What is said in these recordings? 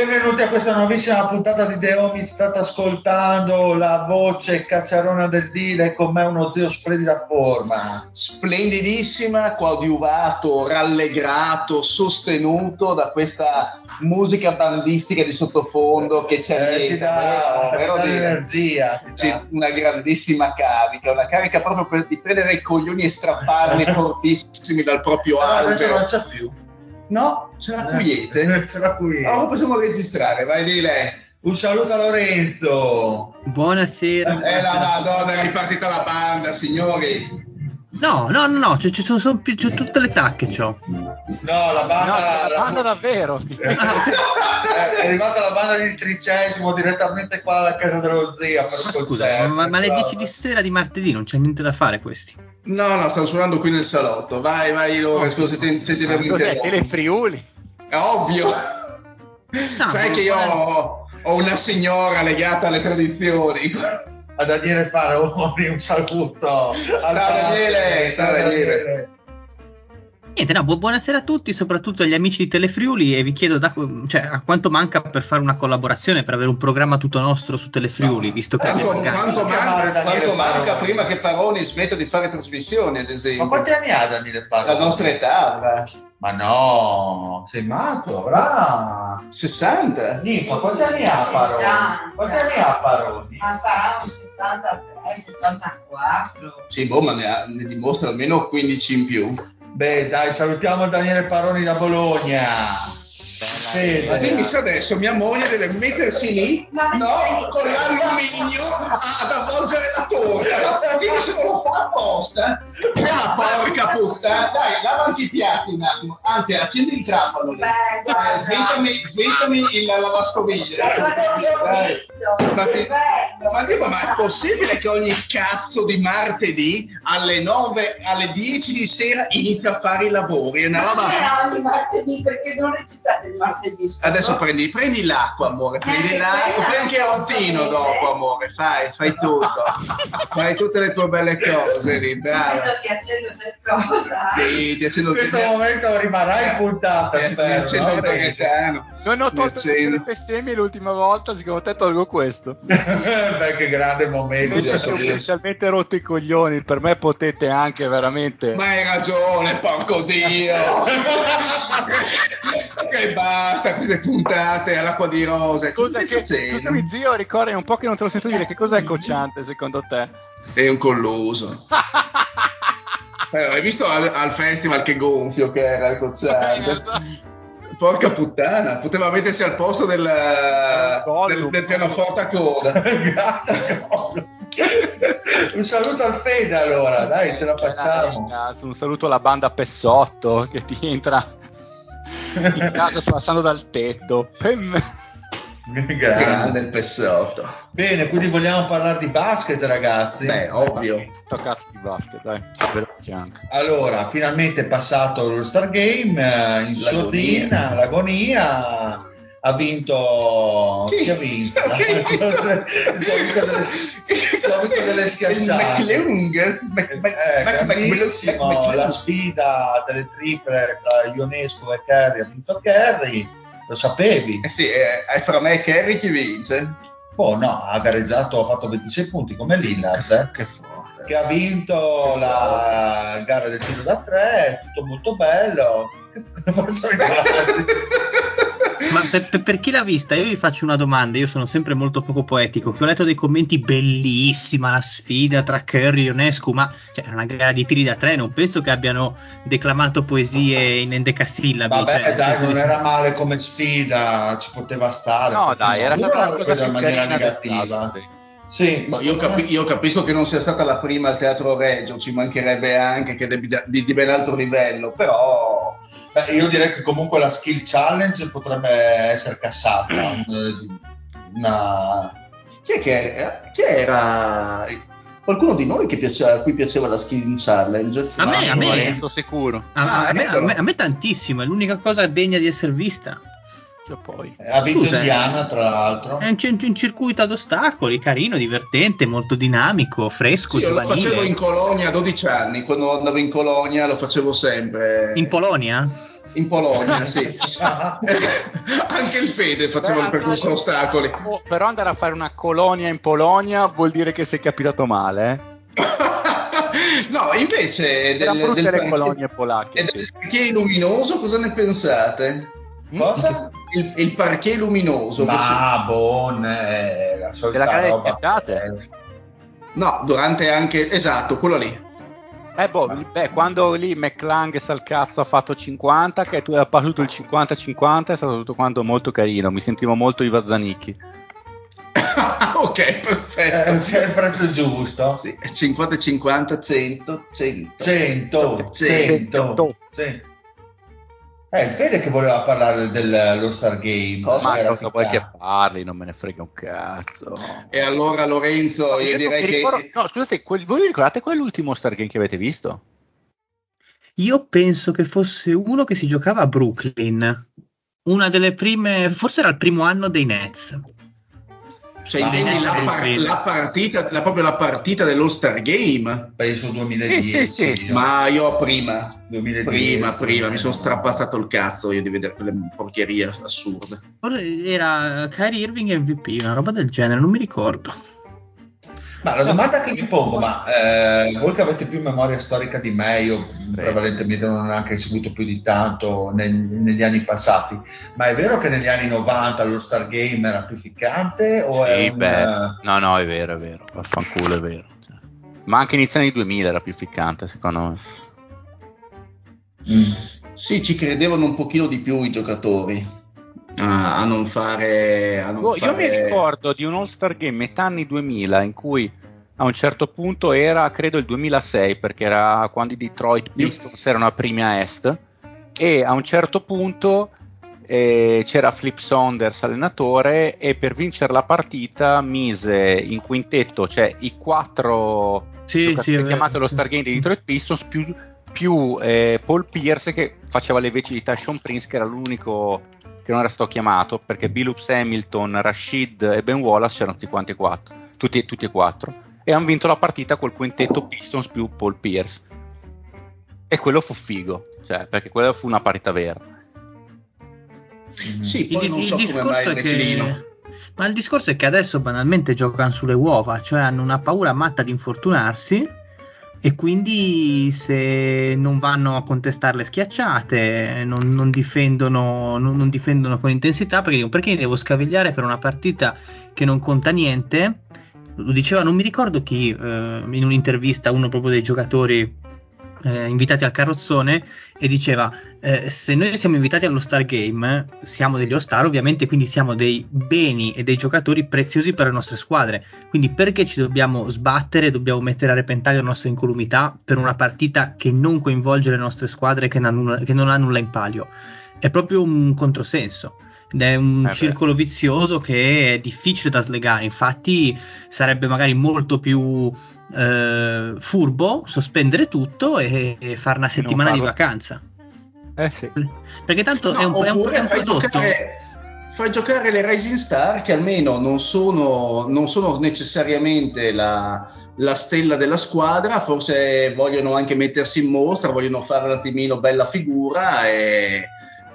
Benvenuti a questa nuovissima puntata di The Omi. State ascoltando la voce cacciarona del Dile con me uno zio splendida forma. Splendidissima, coadiuvato, rallegrato, sostenuto da questa musica bandistica di sottofondo che c'è Eh, ti dà, ti dà ti Sì, dà. una grandissima carica, una carica proprio per, di prendere i coglioni e strapparli fortissimi dal proprio Però adesso non albero. c'è più. No, c'è la quiete. C'è la qui. Allora possiamo registrare, vai di lei. Un saluto a Lorenzo. Buonasera. Eh la madonna, è ripartita la banda, signori. No, no, no, no, c'è- sono, sono più- tutte le tacche, c'ho. No, la banda. No, la la- banda davvero. è è arrivata la banda di tricesimo direttamente qua alla casa dello zio per il Scusa, concerto. ma, ma alle Bravo. 10 di sera di martedì non c'è niente da fare questi. No, no, stanno suonando qui nel salotto. Vai, vai, loro, scusa se ti, se ti avevo Cos'è? interrotto. Telefriuli? È ovvio. No, Sai ma- che io ho, ho una signora legata alle tradizioni. A Daniele Paroni un saluto. Ciao, Daniele, ciao, Daniele. Niente, no, bu- buonasera a tutti, soprattutto agli amici di Telefriuli e vi chiedo da- cioè, a quanto manca per fare una collaborazione, per avere un programma tutto nostro su Telefriuli, visto che Quanto, abbiamo quanto manca, quanto manca prima che Paroni smetta di fare trasmissioni, ad esempio? Ma quanti anni ha Daniele Paroni? La nostra età avrà Ma no, sei matto, avrà. 60. Nì, ma quanti anni ha Paroni? 60. Quanti anni ha Paroni? Ma sarà un 73, 74. Sì, boh, ma ne, ha- ne dimostra almeno 15 in più. Beh, dai, salutiamo Daniele Paroni da Bologna. Sì, Ma dai. dimmi se adesso mia moglie deve mettersi lì, Ma no, con l'alluminio ad avvolgere la torta. Quindi se non lo fa apposta, è la porca puttana. Dai, lavati i piatti un attimo. Anzi, accendi il trapano. Beh, Eh, sventami, sventami il lavastoviglie. Ma, ti- ma ma è possibile che ogni cazzo di martedì alle 9, alle 10 di sera inizia a fare i lavori? È una Ma roba... non è ogni martedì perché non recitate il martedì? Adesso prendi, prendi l'acqua, amore, prendi Eh, l'acqua, fai anche il rottino dopo, amore, fai, fai tutto. fai tutte le tue belle cose lì, brava. Ti accendo se cosa. Sì, ti accendo In il questo momento rimarrà in puntata, ti spero. accendo no? il. Non ho Mi tolto le bestemmie l'ultima volta, secondo te tolgo questo. Beh, che grande momento. Sì, sì. ufficialmente rotto i coglioni, per me potete anche veramente... Ma hai ragione, porco dio! che basta queste puntate all'acqua di rose. Cosa Cosa che, scusami zio, ricordi un po' che non te lo sento dire, che cos'è cocciante secondo te? È un colluso. Eh, hai visto al, al festival che gonfio che era il cocciante? Porca puttana, poteva mettersi al posto del, del, del pianoforte a coda. Un saluto al Fede allora, dai, ce la facciamo. Un saluto alla banda Pessotto che ti entra in casa passando dal tetto. Pem. Grande. Grande il pessotto. Bene, quindi vogliamo parlare di basket, ragazzi. Beh, ovvio. Sto cazzo di basket, dai. Allora, finalmente è passato lo Star Game eh, in L'agonia. sordina, l'agonia. Ha vinto. Chi? Ha vinto? Chi? Ho vinto delle- delle Il schiacciate. McLeung. Mac- Mac- Eh, Mac- Mac- la sfida delle triple tra Ionesco e Kerry ha vinto Kerry, lo sapevi? Eh sì, eh, è fra me e Kerry chi vince. Oh no, ha gareggiato, ha fatto 26 punti come Lillard, eh, Che forte. che ha vinto la gara del tiro da tre, tutto molto bello. Faccio ridere. Ma per, per- per chi l'ha vista, io vi faccio una domanda. Io sono sempre molto poco poetico. Che ho letto dei commenti bellissima la sfida tra Curry e Ionescu. Ma cioè, è una gara di tiri da tre. Non penso che abbiano declamato poesie in endecasillabi. Vabbè, cioè, dai, non era male come sfida, ci poteva stare. No, dai, era stata lo cosa in maniera negativa. Sì, io, capi- io capisco che non sia stata la prima al Teatro Reggio, ci mancherebbe anche che di, di- di ben altro livello, però Beh, io direi che comunque la skill challenge potrebbe essere cassata. Una... chi, è che era, chi era? Qualcuno di noi che piaceva, a cui piaceva la Skin Challenge? A me- a me- Lorenzo sicuro. A, a Ah, me, eccolo. a me- a me tantissimo. È l'unica cosa degna di essere vista. Io poi. Ha vinto Scusa, Indiana, tra l'altro. È un, c- un circuito ad ostacoli, carino, divertente, molto dinamico, fresco, Sì, io lo giovanile. facevo in Colonia a 12 anni, quando andavo in Colonia lo facevo sempre. In Polonia? In Polonia, sì. Anche il Fede faceva Beh, il percorso a ostacoli. Oh, però andare a fare una colonia in Polonia vuol dire che sei capitato male, eh? no, invece del, del le parquet- colonie polacche. e del parquet luminoso cosa ne pensate? Cosa? Il, il parquet luminoso. Ma bon, eh, la Della solita gara di roba. si- No, durante anche... Esatto, quello lì. Eh, boh, beh, quando lì McClung al cazzo ha fatto 50, che tu hai battuto il 50-50, è stato tutto quanto molto carino. Mi sentivo molto Iva Zanicchi. ok, Eh, perfetto. il prezzo giusto. Sì, 50 50 100 100 100, 100, Cento. 100. Eh, il Fede che voleva parlare dello Star Game. Cosa? Ma Era cosa vuoi che parli? Non me ne frega un cazzo. E allora Lorenzo, io Io direi che ricordo- No, scusate, quel- voi vi ricordate qual è l'ultimo Stargame che avete visto? Io penso che fosse uno che si giocava a Brooklyn. Una delle prime, forse era il primo anno dei Nets. Cioè, intendi la, par- la partita, la- proprio la partita dello Star Game? Penso 2010. Sì, sì, sì. Ma io prima, 2010, prima, prima, mi sono no. strapazzato il cazzo io di vedere quelle porcherie assurde. Era Kyrie Irving MVP, una roba del genere, non mi ricordo. Ma la domanda che mi pongo, ma eh, voi che avete più memoria storica di me, io prevalentemente non ho neanche seguito più di tanto neg- negli anni passati, ma è vero che negli anni 90 lo Star Game era più ficcante o è Sì, un, beh, eh, no, no, è vero, è vero. Vaffanculo, è vero. Cioè, Ma anche inizio anni 2000 era più ficcante, secondo me. mm. Sì, ci credevano un pochino di più i giocatori a, a non fare... A non Oh, Io mi fare- ricordo di un All-Star Game metà anni 2000 in cui a un certo punto era, credo, il 2006, perché era quando i Detroit Pistons erano a primi a est, e a un certo punto eh, c'era Flip Saunders allenatore e per vincere la partita mise in quintetto, cioè i quattro Sì, sì, è vero. chiamati allo Star Game dei Detroit Pistons più, più eh, Paul Pierce che faceva le veci di Tashon Prince che era l'unico che non era stato chiamato perché Billups Hamilton, Rashid e Ben Wallace c'erano tutti quanti e quattro tutti, tutti e quattro e hanno vinto la partita col quintetto Pistons più Paul Pierce. E quello fu figo cioè perché quella fu una partita vera. Sì, poi il, non il so come mai discorso il declino. che ma il discorso è che adesso banalmente giocano sulle uova, cioè hanno una paura matta di infortunarsi e quindi se non vanno a contestare le schiacciate, non, non difendono, non, non difendono con intensità, perché dico perché devo scavigliare per una partita che non conta niente. Lo diceva, non mi ricordo chi, eh, in un'intervista, uno proprio dei giocatori eh, invitati al carrozzone, e diceva: eh, Se noi siamo invitati allo Star Game, siamo degli All-Star, ovviamente, quindi siamo dei beni e dei giocatori preziosi per le nostre squadre. Quindi, perché ci dobbiamo sbattere, dobbiamo mettere a repentaglio la nostra incolumità per una partita che non coinvolge le nostre squadre, che non ha nulla, che non ha nulla in palio? È proprio un controsenso. Ed è un Eh circolo vizioso che è difficile da slegare. Infatti, sarebbe magari molto più eh, furbo sospendere tutto e, e fare una settimana di vacanza. eh sì Perché tanto No, è un, è un- è un fai prodotto. giocare, fai giocare le Rising Star che almeno non sono, non sono necessariamente la, la stella della squadra, forse vogliono anche mettersi in mostra, vogliono fare un attimino bella figura e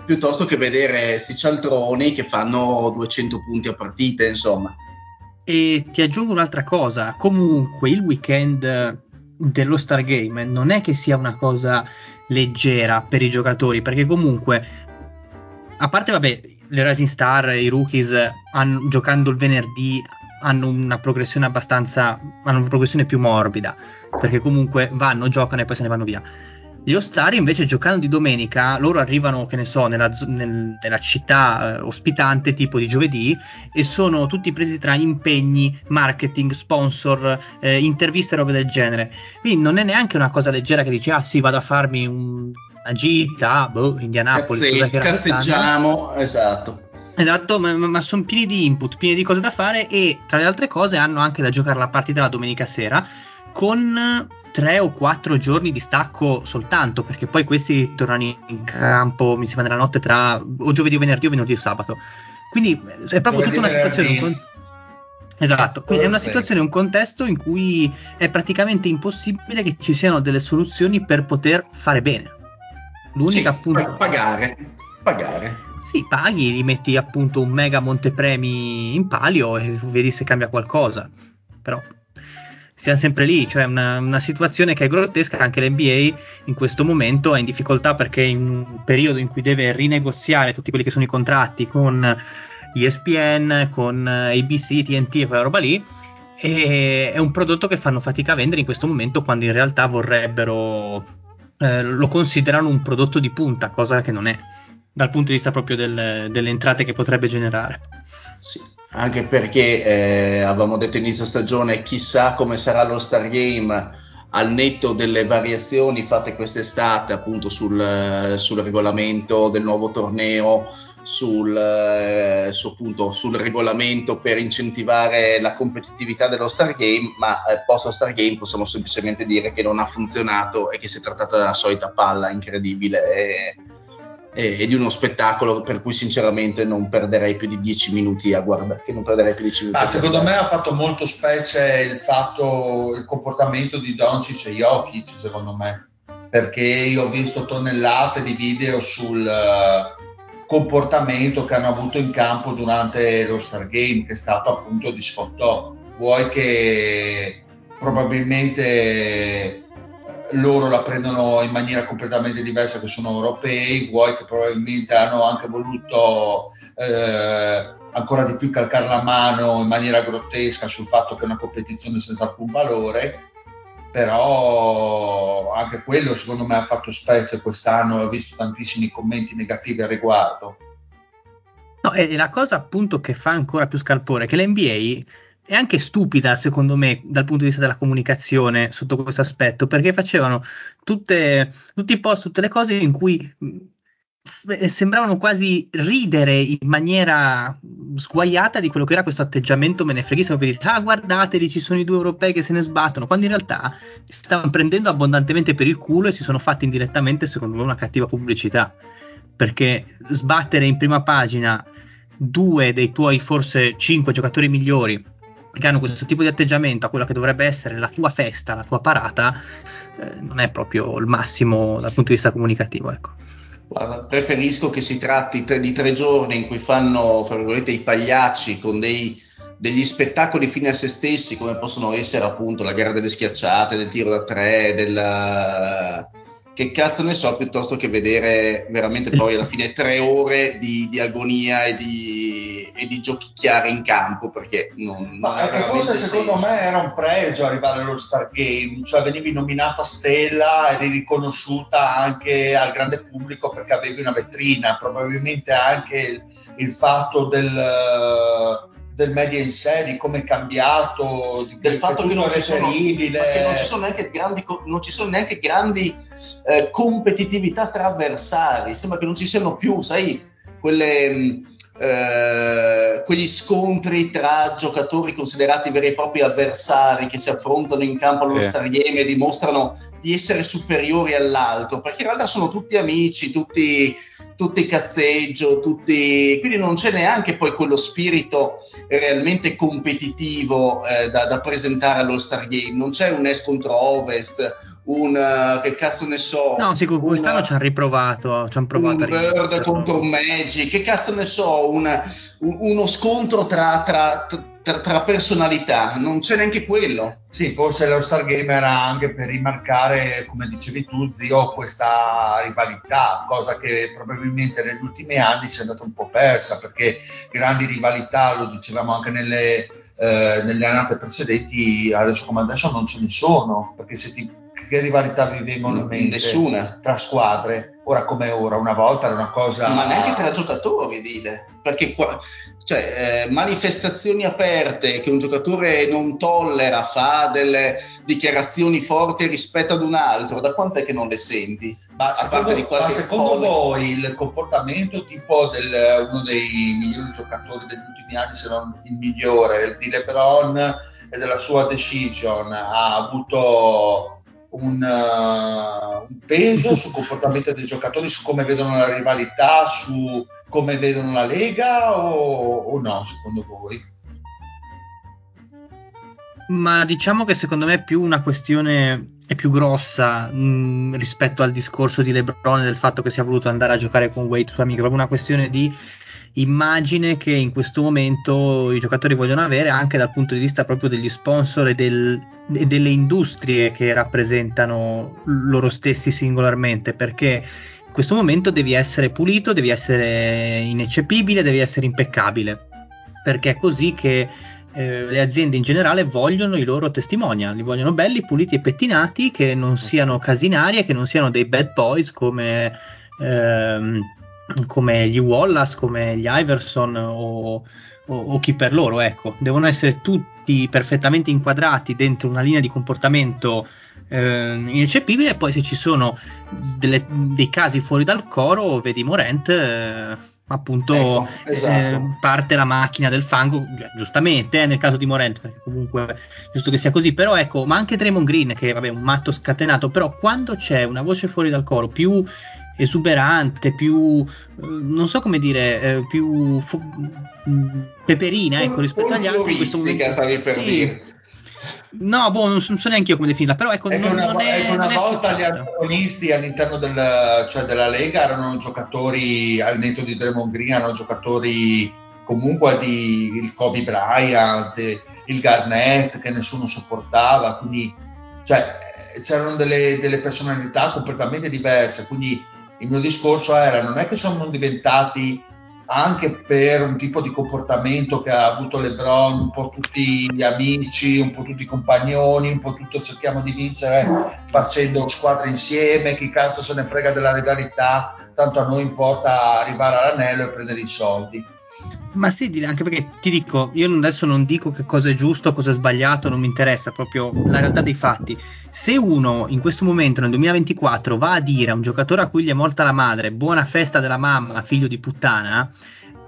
piuttosto che vedere questi cialtroni che fanno 200 punti a partita, insomma. E ti aggiungo un'altra cosa, comunque il weekend dello Stargame non è che sia una cosa leggera per i giocatori, perché comunque, a parte vabbè, le Rising Star, i rookies, hanno, giocando il venerdì hanno una progressione abbastanza, hanno una progressione più morbida, perché comunque vanno, giocano e poi se ne vanno via. Gli Ostari invece giocando di domenica, loro arrivano, che ne so, nella, nel, nella città eh, ospitante tipo di giovedì e sono tutti presi tra impegni, marketing, sponsor, eh, interviste e robe del genere. Quindi non è neanche una cosa leggera che dici, ah sì, vado a farmi un, una gita, boh, Indianapolis. Cazze, cazzeggiamo, esatto. Esatto, ma, ma sono pieni di input, pieni di cose da fare e tra le altre cose hanno anche da giocare la partita la domenica sera con tre o quattro giorni di stacco soltanto, perché poi questi tornano in campo, mi sembra, nella notte tra o giovedì o venerdì o venerdì o sabato. Quindi è proprio tutta una situazione. Un esatto, quindi è una situazione, un contesto in cui è praticamente impossibile che ci siano delle soluzioni per poter fare bene. L'unica sì, appunto. Pagare, pagare. Sì, paghi, rimetti appunto un mega montepremi in palio e vedi se cambia qualcosa. Però siamo sempre lì, cioè una, una, situazione che è grottesca, anche l'NBA in questo momento è in difficoltà perché in un periodo in cui deve rinegoziare tutti quelli che sono i contratti con ESPN, con ABC, TNT e quella roba lì, e è un prodotto che fanno fatica a vendere in questo momento quando in realtà vorrebbero, eh, lo considerano un prodotto di punta, cosa che non è, dal punto di vista proprio del, delle entrate che potrebbe generare. Sì, anche perché eh, avevamo detto inizio stagione chissà come sarà lo Star Game al netto delle variazioni fatte quest'estate appunto sul, sul regolamento del nuovo torneo sul, eh, su, appunto, sul, regolamento per incentivare la competitività dello Star Game, ma eh, post Star Game possiamo semplicemente dire che non ha funzionato e che si è trattata della solita palla incredibile. E, e, di uno spettacolo per cui sinceramente non perderei più di 10 minuti a guardare che non perderei più di 10 minuti ah, secondo me ha fatto molto specie il fatto il comportamento di Doncic e Jokic secondo me. Perché io ho visto tonnellate di video sul uh, comportamento che hanno avuto in campo durante lo Star Game che è stato appunto di sfottò. Vuoi che probabilmente loro la prendono in maniera completamente diversa che sono europei, vuoi che probabilmente hanno anche voluto eh, ancora di più calcare la mano in maniera grottesca sul fatto che è una competizione senza alcun valore, però anche quello secondo me ha fatto specie quest'anno, ho visto tantissimi commenti negativi al riguardo. No, e la cosa appunto che fa ancora più scalpore è che l'NBA è anche stupida, secondo me, dal punto di vista della comunicazione sotto questo aspetto, perché facevano tutte, tutti i post, tutte le cose in cui sembravano quasi ridere in maniera sguaiata di quello che era questo atteggiamento menefreghissimo per dire ah guardateli ci sono i due europei che se ne sbattono quando in realtà stavano prendendo abbondantemente per il culo e si sono fatti indirettamente secondo me una cattiva pubblicità. Perché sbattere in prima pagina due dei tuoi forse cinque giocatori migliori che hanno questo tipo di atteggiamento a quella che dovrebbe essere la tua festa, la tua parata, eh, non è proprio il massimo dal punto di vista comunicativo. Ecco. Guarda, preferisco che si tratti tre, di tre giorni in cui fanno, fra virgolette, i pagliacci con dei, degli spettacoli fine a se stessi, come possono essere appunto la gara delle schiacciate, del tiro da tre, del che cazzo ne so, piuttosto che vedere veramente poi alla fine tre ore di, di agonia e di, e di, giochicchiare in campo, perché non, non Ma forse secondo me era un pregio arrivare allo Star Game, cioè venivi nominata stella ed eri riconosciuta anche al grande pubblico perché avevi una vetrina, probabilmente anche il, il fatto del del media in sé, di come è cambiato, di, del fatto che non, ci sono, che non ci sono neanche grandi, non ci sono neanche grandi eh, competitività tra avversari, sembra che non ci siano più, sai, quelle, mm, eh, quegli scontri tra giocatori considerati veri e propri avversari che si affrontano in campo allo Sì. Star Game e dimostrano di essere superiori all'altro, perché in realtà sono tutti amici, tutti, tutti cazzeggio, tutti... quindi non c'è neanche poi quello spirito realmente competitivo eh, da, da presentare allo Star Game, non c'è un Est contro Ovest, un eh, che cazzo ne so. No, sì, quest'anno una- ci hanno riprovato, ci hanno provato un Bird contro un Magic, che cazzo ne so, una- un- uno scontro tra, tra- tra- tra personalità, non c'è neanche quello. Sì, forse lo Star Game era anche per rimarcare, come dicevi tu, zio, questa rivalità, cosa che probabilmente negli ultimi anni si è andata un po' persa, perché grandi rivalità, lo dicevamo anche nelle, eh, nelle annate precedenti, adesso come adesso non ce ne sono, perché se ti- che rivalità vi vengono in mente Nessuna. tra squadre, ora come ora, una volta era una cosa... Ma neanche tra giocatori, dile. Perché qua, cioè, eh, manifestazioni aperte che un giocatore non tollera, fa delle dichiarazioni forti rispetto ad un altro, da quanto è che non le senti? Ma secondo, di ma secondo voi il comportamento tipo del uno dei migliori giocatori degli ultimi anni, se non il migliore, di LeBron e della sua decision ha avuto un, uh, un peso sul comportamento dei giocatori, su come vedono la rivalità, su come vedono la Lega o, o no, secondo voi? Ma diciamo che secondo me è più una questione, è più grossa mh, rispetto al discorso di LeBron del fatto che sia voluto andare a giocare con Wade, suo amico, proprio una questione di immagine che in questo momento i giocatori vogliono avere anche dal punto di vista proprio degli sponsor e, del- e delle industrie che rappresentano loro stessi singolarmente, perché in questo momento devi essere pulito, devi essere ineccepibile, devi essere impeccabile, perché è così che eh, le aziende in generale vogliono i loro testimonial, li vogliono belli, puliti e pettinati, che non siano casinari e che non siano dei bad boys come, ehm, come gli Wallace, come gli Iverson o, o- o chi per loro, ecco. Devono essere tutti perfettamente inquadrati dentro una linea di comportamento eh, ineccepibile e poi se ci sono delle- dei casi fuori dal coro, vedi Morent, eh, appunto Ecco, esatto. eh, parte la macchina del fango, gi- giustamente eh, nel caso di Morent, perché comunque giusto che sia così, però ecco, ma anche Draymond Green che vabbè è un matto scatenato, però quando c'è una voce fuori dal coro più esuberante, più eh, non so come dire, eh, più fu- peperina ecco rispetto agli altri in questo momento stavi per Sì. dire. No, boh, non so, neanche io come definirla, però ecco, È non, una, non è, è una non è volta gli accettata. antagonisti all'interno del- cioè della Lega erano giocatori al netto di Draymond Green, erano giocatori comunque di il Kobe Bryant, il Garnett che nessuno sopportava, quindi cioè, c'erano delle, delle personalità completamente diverse, quindi il mio discorso era non è che sono diventati anche per un tipo di comportamento che ha avuto LeBron, un po' tutti gli amici, un po' tutti i compagnoni, un po' tutto cerchiamo di vincere facendo squadre insieme, chi cazzo se ne frega della rivalità, tanto a noi importa arrivare all'anello e prendere i soldi. Ma sì, anche perché ti dico, io adesso non dico che cosa è giusto, cosa è sbagliato, non mi interessa, proprio la realtà dei fatti. Se uno in questo momento, nel 2024, va a dire a un giocatore a cui gli è morta la madre, buona festa della mamma, figlio di puttana,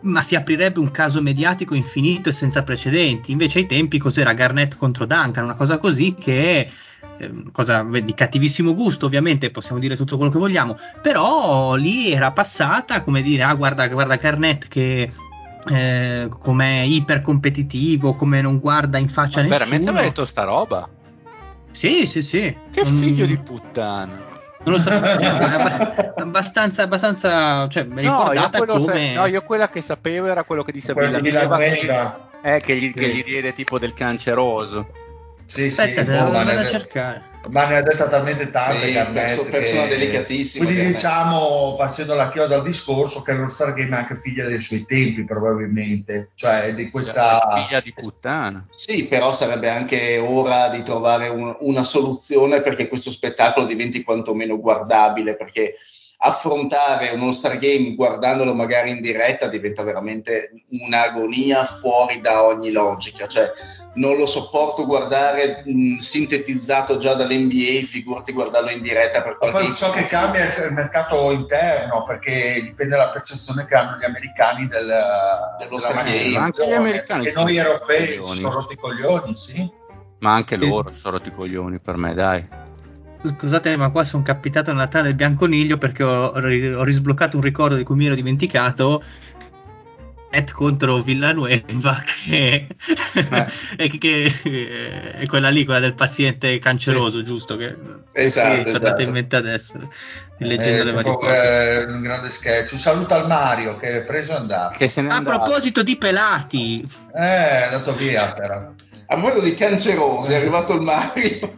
ma si aprirebbe un caso mediatico infinito e senza precedenti. Invece ai tempi cos'era Garnett contro Duncan, una cosa così che è eh, cosa di cattivissimo gusto, ovviamente possiamo dire tutto quello che vogliamo, però lì era passata come dire, ah guarda, guarda Garnett che eh, com'è iper competitivo, come non guarda in faccia a nessuno. veramente aveva detto sta roba? Sì, sì, sì. Che Non- figlio di puttana. Non lo sapevo, cioè, abbastanza, abbastanza, cioè, No io, come... se- no, io quella che sapevo era quello che disse Quello di che, eh, che gli, che Sì. gli diede tipo del canceroso. Sì, sì, Aspetta, boh, devo andare a ha cercare. Ma ne ha detta talmente tante Sì, Garnett perso- persona che- delicatissima, Quindi Garnett. diciamo, facendo la chiosa al discorso, che lo Star Game è anche figlia dei suoi tempi probabilmente, cioè di questa... Figlia di puttana. Sì, però sarebbe anche ora di trovare un- una soluzione perché questo spettacolo diventi quantomeno guardabile, perché affrontare uno Star Game guardandolo magari in diretta diventa veramente un'agonia fuori da ogni logica, cioè non lo sopporto guardare mh, sintetizzato già dall'NBA, figurati guardarlo in diretta per Ma qualche poi ciò che cambia è il mercato interno, perché dipende dalla percezione che hanno gli americani del, Dello manifestazione, Anche gli americani Perché noi europei sono rotti i coglioni, sì. Ma anche loro sono rotti i coglioni per me, dai. Scusate, ma qua sono capitato nella tana del bianconiglio perché ho, ho risbloccato un ricordo di cui mi ero dimenticato. Et contro Villanueva che, e che, che- è quella lì, quella del paziente canceroso, giusto? Che Esatto, tornata esatto. in mente adesso, Eh, leggendo le varie cose. eh, un grande sketch. Un saluto al Mario che è preso e andato. Che se n'è A andato. proposito di pelati, Eh, è andato via però. A modo di cancerosi è arrivato il Mario.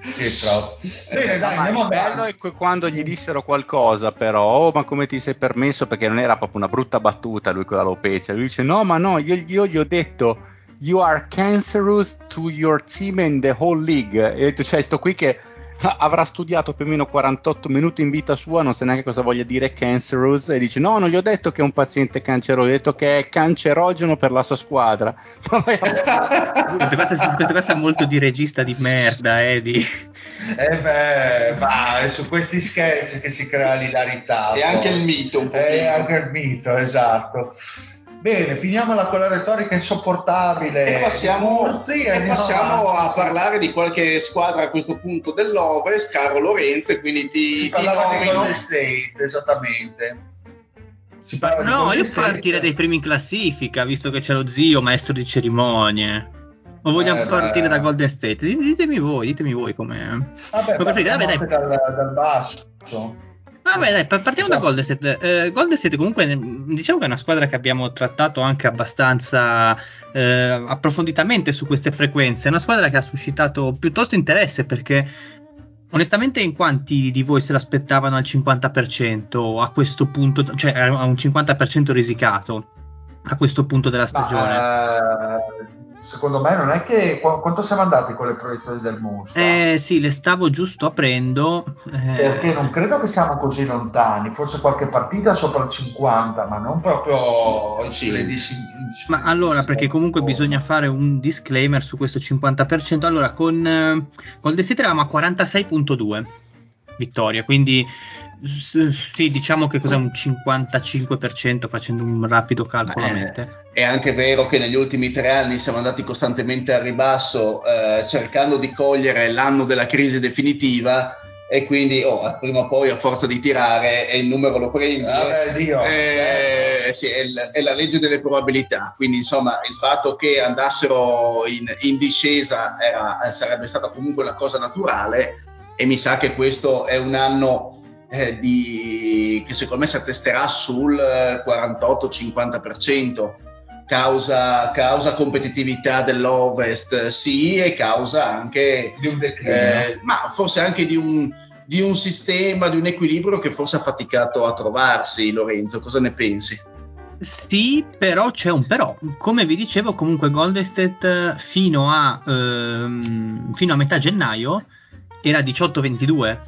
Bene, Eh, dai, andiamo bello è que- quando gli dissero qualcosa, però, oh, ma come ti sei permesso? Perché non era proprio una brutta battuta lui con la alopecia. Lui dice: No, ma no, io, io gli ho detto, You are cancerous to your team and the whole league. E ho detto, cioè, sto qui che avrà studiato più o meno 48 minuti in vita sua, non sa neanche cosa voglia dire cancerous. E dice: No, non gli ho detto che è un paziente canceroso, gli ho detto che è cancerogeno per la sua squadra. questa cosa, questa cosa è molto di regista di merda, eh, di... Eh beh, ma è su questi sketch che si crea l'ilarità. E poi. anche il mito un E pochino. anche il mito, esatto. Bene, finiamola con la retorica insopportabile. E passiamo, Corsi e andiamo passiamo a parlare di qualche squadra a questo punto dell'Ovest, caro Lorenzo, e quindi ti, Si ti parlava di nomino. Golden State, esattamente. Si parla di No, Golden io State. partirei dai primi in classifica, visto che c'è lo zio, maestro di cerimonie. O vogliamo Eh, partire beh. da Golden State? Dite- Ditemi voi, ditemi voi come... Vabbè, come preferite. partiamo Vabbè, anche dai. dal, dal basso. Vabbè, dai, pa- partiamo da Esatto. Golden State. Eh, Golden State comunque mm, diciamo che è una squadra che abbiamo trattato anche abbastanza eh, approfonditamente su queste frequenze. È una squadra che ha suscitato piuttosto interesse perché onestamente in quanti di voi se l'aspettavano al 50% a questo punto, cioè a un 50% risicato a questo punto della stagione? Ma, eh, secondo me non è che qu- quanto siamo andati con le proiezioni del Mosca? Eh sì, le stavo giusto aprendo. eh, Perché non credo che siamo così lontani, forse qualche partita sopra il 50, ma non proprio in Sì. splendissimi- Ma allora, perché comunque bisogna fare un disclaimer su questo 50%. Allora, con eh, Golden State eravamo a 46.2 vittorie, quindi sì, diciamo che cos'è un 55% facendo un rapido calcolo a Eh, mente. È anche vero che negli ultimi tre anni siamo andati costantemente al ribasso eh, cercando di cogliere l'anno della crisi definitiva e quindi oh, prima o poi a forza di tirare e il numero lo prendi. Vabbè, Dio. Eh, sì, è, il- è la legge delle probabilità, quindi insomma il fatto che andassero in, in discesa era- eh, sarebbe stata comunque una cosa naturale e mi sa che questo è un anno eh, di- che secondo me si attesterà sul eh, 48-50%. Causa, causa competitività dell'Ovest, eh, sì, e causa anche di un declino. eh, ma forse anche di un, di un sistema, di un equilibrio che forse ha faticato a trovarsi, Lorenzo. Cosa ne pensi? Sì, però c'è un però. Come vi dicevo, comunque Golden State fino a, ehm, fino a metà gennaio era 18-22,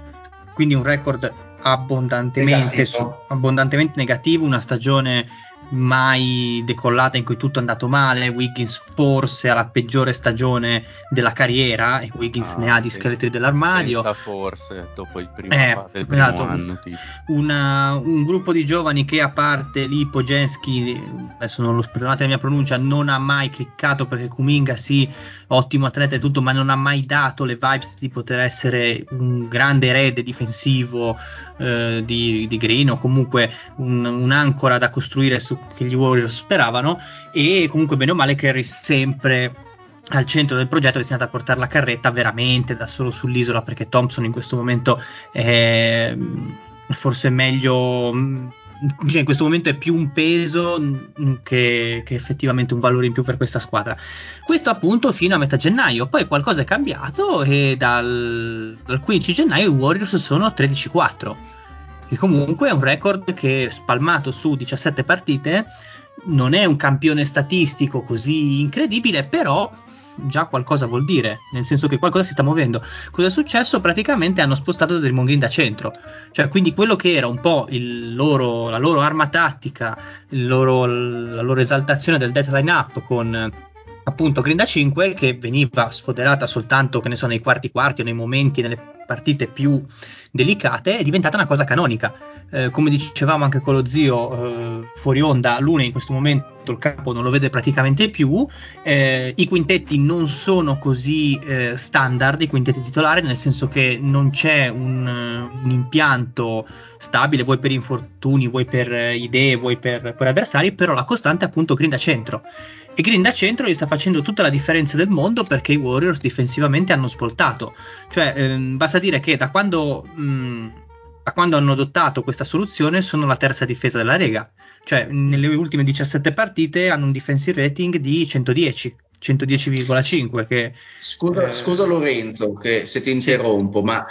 quindi un record abbondantemente, Negativo. su- abbondantemente negativo, una stagione mai decollata in cui tutto è andato male. Wiggins forse ha la peggiore stagione della carriera e Wiggins Ah, ne ha di sì. scheletri dell'armadio. Senza forse, dopo il primo, Eh, del primo esatto. anno. tipo. una- un gruppo di giovani che a parte lì Pogensky, adesso non lo perdonate la mia pronuncia, non ha mai cliccato perché Kuminga sì, ottimo atleta e tutto, ma non ha mai dato le vibes di poter essere un grande erede difensivo eh, di, di Green o comunque un- un'ancora da costruire su, che gli Warriors speravano e comunque bene o male Kerry sempre al centro del progetto destinato a portare la carretta veramente da solo sull'isola perché Thompson in questo momento è forse meglio mh, cioè in questo momento è più un peso mh, che, che effettivamente un valore in più per questa squadra. Questo appunto fino a metà gennaio poi qualcosa è cambiato e dal, dal 15 gennaio i Warriors sono 13-4 che comunque è un record che spalmato su 17 partite non è un campione statistico così incredibile però già qualcosa vuol dire, nel senso che qualcosa si sta muovendo. Cosa è successo? Praticamente hanno spostato Draymond Green da centro, cioè quindi quello che era un po' loro, la loro arma tattica, loro- la loro esaltazione del death line up con appunto Grinda 5 che veniva sfoderata soltanto che ne so nei quarti quarti o nei momenti nelle partite più delicate è diventata una cosa canonica eh, come dicevamo anche con lo zio eh, fuori onda Lune in questo momento il campo non lo vede praticamente più eh, i quintetti non sono così eh, standard i quintetti titolari nel senso che non c'è un, un impianto stabile vuoi per infortuni vuoi per idee vuoi per, per avversari però la costante è appunto Green da centro e Green da centro gli sta facendo tutta la differenza del mondo perché i Warriors difensivamente hanno svoltato. Cioè, ehm, basta dire che da quando, mh, da quando hanno adottato questa soluzione sono la terza difesa della Lega. Cioè, nelle ultime 17 partite hanno un defensive rating di 110. 110,5 che, scusa, eh... scusa, Lorenzo che se ti interrompo sì. ma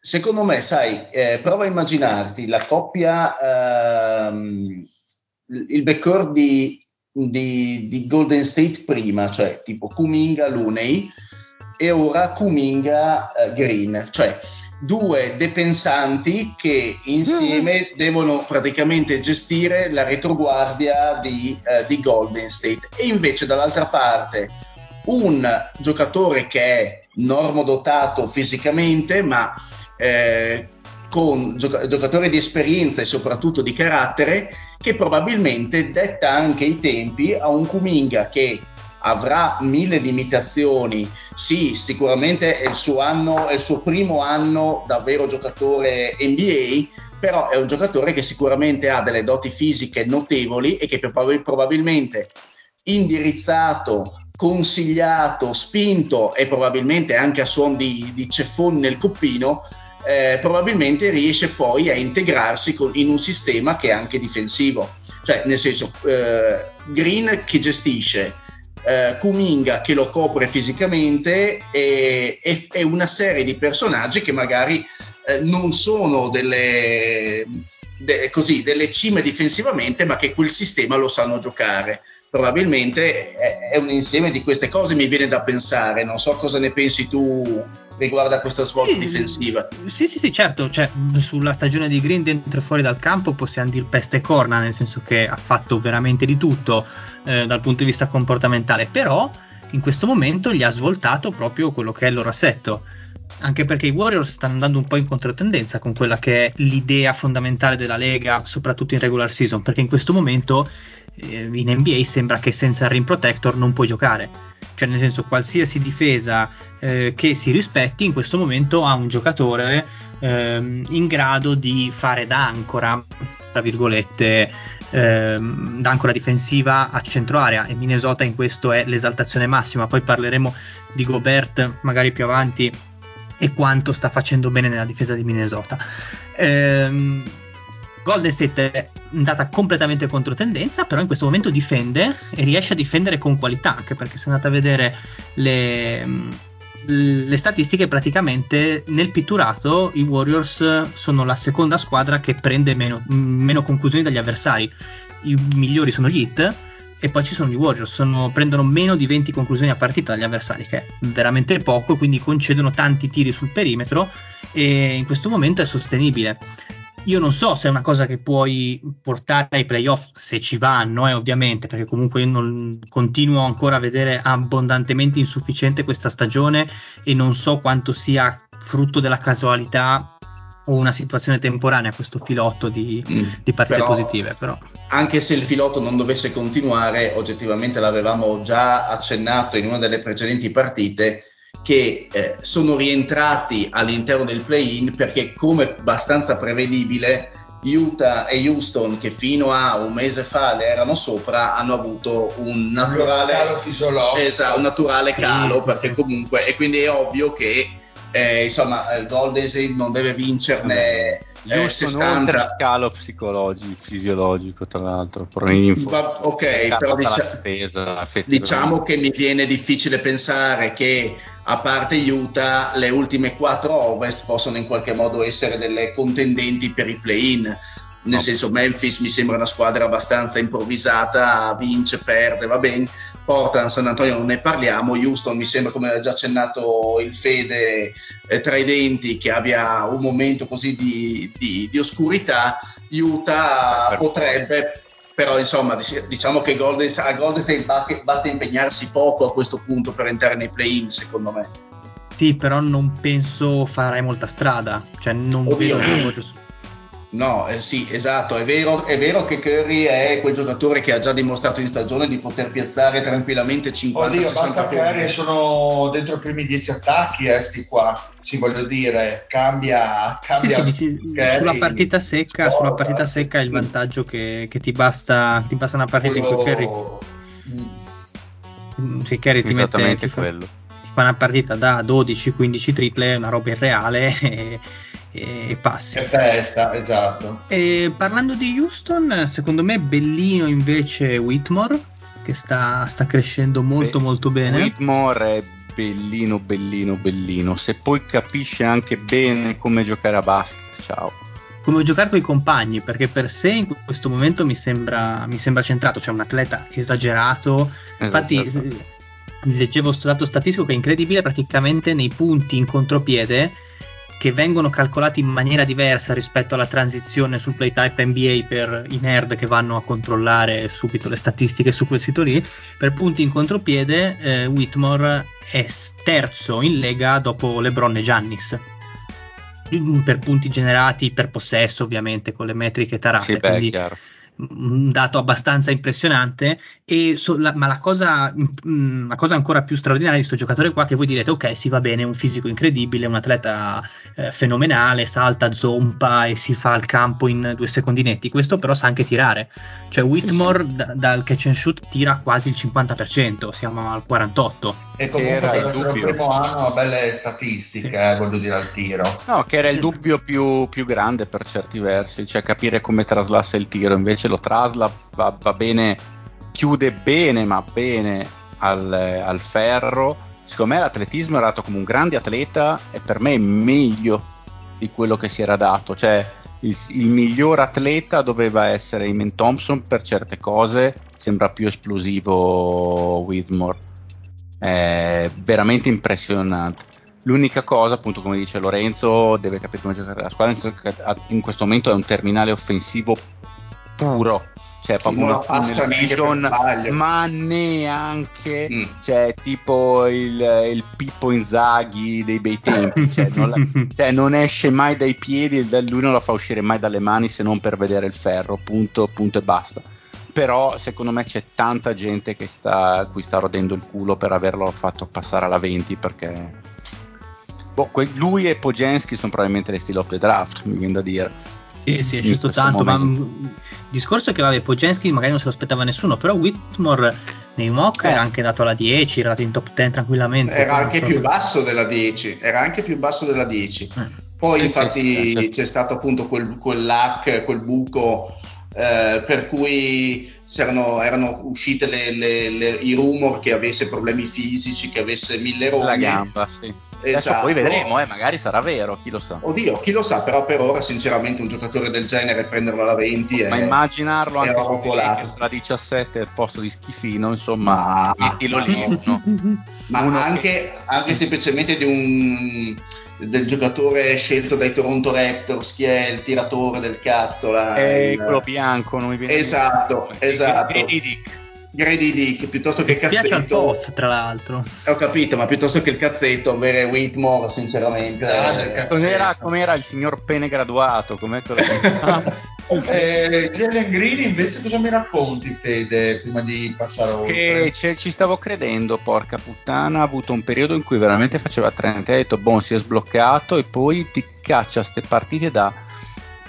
secondo me sai eh, prova a immaginarti la coppia ehm, il backcourt di di, di, Golden State prima, cioè tipo Kuminga Luney e ora Kuminga uh, Green, cioè due depensanti che insieme mm. devono praticamente gestire la retroguardia di, uh, di Golden State e invece dall'altra parte un giocatore che è normodotato fisicamente ma eh, con gioc- giocatori di esperienza e soprattutto di carattere che probabilmente detta anche i tempi a un Kuminga che avrà mille limitazioni. Sì, sicuramente è il suo anno, è il suo primo anno davvero giocatore NBA, però è un giocatore che sicuramente ha delle doti fisiche notevoli e che probabilmente indirizzato, consigliato, spinto e probabilmente anche a suon di, di ceffoni nel coppino eh, probabilmente riesce poi a integrarsi con, in un sistema che è anche difensivo. Cioè, nel senso, eh, Green che gestisce, eh, Kuminga che lo copre fisicamente e, e, e, una serie di personaggi che magari eh, non sono delle, de, così, delle cime difensivamente, ma che quel sistema lo sanno giocare probabilmente è, è, un insieme di queste cose, mi viene da pensare. Non so cosa ne pensi tu riguardo a questa svolta sì, difensiva. Sì, sì, sì, certo. Cioè, sulla stagione di Green dentro e fuori dal campo possiamo dire peste e corna, nel senso che ha fatto veramente di tutto eh, dal punto di vista comportamentale, però in questo momento gli ha svoltato proprio quello che è il loro assetto anche perché i Warriors stanno andando un po' in controtendenza con quella che è l'idea fondamentale della Lega, soprattutto in regular season, perché in questo momento eh, in NBA sembra che senza rim protector non puoi giocare. Cioè, nel senso, qualsiasi difesa eh, che si rispetti in questo momento ha un giocatore eh, in grado di fare da ancora, tra virgolette, ehm, da ancora difensiva a centro area. E Minnesota in questo è l'esaltazione massima. Poi parleremo di Gobert magari più avanti e quanto sta facendo bene nella difesa di Minnesota. Ehm, Golden State è andata completamente contro tendenza, però in questo momento difende e riesce a difendere con qualità, anche perché se andate a vedere le, le statistiche, praticamente nel pitturato i Warriors sono la seconda squadra che prende meno, meno conclusioni dagli avversari. I migliori sono gli Heat e poi ci sono gli Warriors, sono, prendono meno di 20 conclusioni a partita dagli avversari, che è veramente poco, quindi concedono tanti tiri sul perimetro e in questo momento è sostenibile. Io non so se è una cosa che puoi portare ai playoff, se ci vanno, eh, ovviamente, perché comunque io non, continuo ancora a vedere abbondantemente insufficiente questa stagione e non so quanto sia frutto della casualità o una situazione temporanea questo filotto di, mm, di partite però, positive. Però. Anche se il filotto non dovesse continuare, oggettivamente l'avevamo già accennato in una delle precedenti partite, che eh, sono rientrati all'interno del play-in perché come abbastanza prevedibile Utah e Houston che fino a un mese fa le erano sopra hanno avuto un naturale calo fisiologico. Esatto, un naturale calo sì, perché comunque e quindi è ovvio che eh, insomma il Golden State non deve vincerne eh, 60 scalo psicologico fisiologico tra l'altro Va, ok però dicia- spesa, diciamo che mi viene difficile pensare che a parte Utah le ultime quattro ovest possono in qualche modo essere delle contendenti per i play-in nel no. senso Memphis mi sembra una squadra abbastanza improvvisata vince, perde, va bene Portland, San Antonio non ne parliamo, Houston mi sembra come ha già accennato il Fede eh, tra i denti che abbia un momento così di, di, di oscurità, Utah potrebbe, però insomma diciamo che Golden, a Golden State basta impegnarsi poco a questo punto per entrare nei play-in secondo me. Sì, però non penso farai molta strada, cioè non Oddio. vedo No, eh, sì, esatto, è vero, è vero, che Curry è quel giocatore che ha già dimostrato in stagione di poter piazzare tranquillamente 50 Oddio, basta. Curry sono dentro i primi 10 attacchi, eh, sti qua, sì, voglio dire, cambia, cambia sì, sì, Curry, sulla partita secca, sport, sulla partita secca è il vantaggio che, che ti, basta, ti basta una partita quello... in cui Curry... Mm. Sì, Curry ti mette... Ti fa, ti fa una partita da 12-15 triple, una roba irreale e e passi. Che festa, esatto. E parlando di Houston, secondo me bellino invece Whitmore, che sta, sta crescendo molto Beh, molto bene. Whitmore è bellino, bellino, bellino. Se poi capisce anche bene come giocare a basket, ciao. Come giocare con i compagni, perché per sé in questo momento mi sembra, mi sembra centrato, cioè un atleta esagerato. Infatti, esatto. leggevo questo dato statistico che è incredibile, praticamente nei punti in contropiede che vengono calcolati in maniera diversa rispetto alla transizione sul playtype NBA per i nerd che vanno a controllare subito le statistiche su quel sito lì. Per punti in contropiede, eh, Whitmore è terzo in lega dopo LeBron e Giannis. Per punti generati per possesso, ovviamente, con le metriche tarate. Sì, beh, quindi, chiaro un dato abbastanza impressionante e so, la, ma la cosa, mh, mm, la cosa, ancora più straordinaria di questo giocatore qua che voi direte ok si va bene, è un fisico incredibile, un atleta eh, fenomenale, salta, zompa e si fa al campo in due secondinetti, questo però sa anche tirare, cioè Whitmore sì, sì. Da, dal catch and shoot tira quasi il 50%, siamo al 48%. E comunque era il, il primo anno belle statistiche, sì. eh, voglio dire al tiro. No, che era il dubbio più, più grande per certi versi, cioè capire come traslasse il tiro, invece invece lo trasla, va, va bene, chiude bene, ma bene al, al, ferro. Secondo me l'atletismo è dato come un grande atleta e per me è meglio di quello che si era dato. Cioè, il, il miglior atleta doveva essere Iman Thompson per certe cose, sembra più esplosivo Whitmore. È veramente impressionante. L'unica cosa, appunto, come dice Lorenzo, deve capire come giocare la squadra. In questo momento è un terminale offensivo puro. Cioè proprio una, una vision ma neanche mm. cioè tipo il, il Pippo Inzaghi dei bei tempi cioè non, la, cioè non, esce mai dai piedi lui non la fa uscire mai dalle mani se non per vedere il ferro punto, punto e basta. Però secondo me c'è tanta gente che sta, cui sta rodendo il culo per averlo fatto passare alla 20 perché boh, lui e Pojenski sono probabilmente le stile of the draft mi viene da dire sì, sì, è sceso tanto, momento. ma il discorso è che vabbè, Pojenski magari non se lo aspettava nessuno, però Whitmore nei mock eh. era anche dato alla 10, era andato in top 10 tranquillamente. Era anche più basso della 10, era anche più basso della 10. Eh. Poi sì, infatti sì, sì, c'è stato appunto quel, quel lac, quel buco eh, per cui erano, erano uscite le, le, le, i rumor che avesse problemi fisici, che avesse mille rogne. La gamba, sì. Esatto. poi vedremo, eh, magari sarà vero, chi lo sa. Oddio, chi lo sa, però per ora sinceramente un giocatore del genere prenderlo alla 20 è... Ma immaginarlo anche su la 17 al posto di Schifino, insomma, ma, mettilo lì uno. Ma anche, che... anche semplicemente di un del giocatore scelto dai Toronto Raptors, chi è il tiratore del cazzo? Là, è il... quello bianco, non mi viene Esatto, esatto. Dick. Grady Dick piuttosto che il cazzetto. Piace al post, tra l'altro. Ho capito, ma piuttosto che il cazzetto, avere Whitmore, sinceramente. Com'era, com'era, il signor Pene graduato? Com'è quello eh, Jalen Green invece cosa mi racconti Fede prima di passare oltre? Che ci stavo credendo porca puttana ha avuto un periodo in cui veramente faceva 30 e ha detto boh si è sbloccato e poi ti caccia ste partite da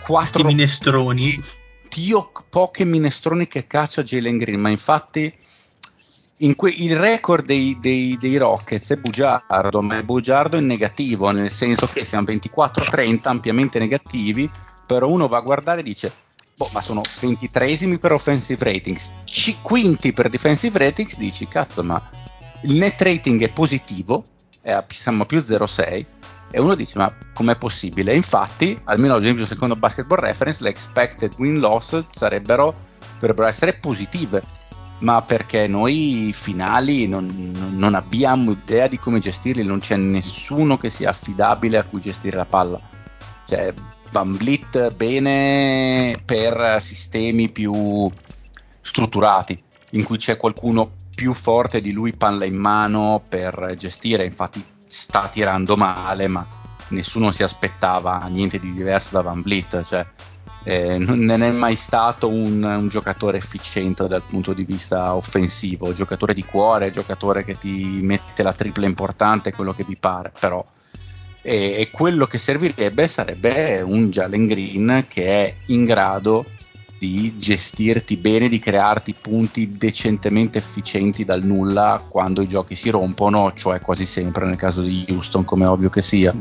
4 minestroni Dio poche minestroni che caccia Jalen Green, ma infatti que- il record dei, dei, dei, Rockets è bugiardo, ma è bugiardo in negativo, nel senso che siamo 24-30 ampiamente negativi, però uno va a guardare e dice, boh, ma sono 23esimi per offensive ratings, c- per defensive ratings, dici, cazzo, ma il net rating è positivo, è a, siamo a più 0,6, e uno dice ma com'è possibile? infatti, almeno ad esempio secondo Basketball Reference, le expected win-loss sarebbero, dovrebbero essere positive, ma perché noi finali non, non, abbiamo idea di come gestirli, non c'è nessuno che sia affidabile a cui gestire la palla. Cioè, Van Blit bene per sistemi più strutturati, in cui c'è qualcuno più forte di lui palla in mano per gestire, infatti sta tirando male, ma nessuno si aspettava niente di diverso da Van Vliet, cioè eh, non è mai stato un, un, giocatore efficiente dal punto di vista offensivo, giocatore di cuore, giocatore che ti mette la tripla importante, quello che vi pare, però e quello che servirebbe sarebbe un Jalen Green che è in grado di gestirti bene, di crearti punti decentemente efficienti dal nulla quando i giochi si rompono, cioè quasi sempre nel caso di Houston, come ovvio che sia.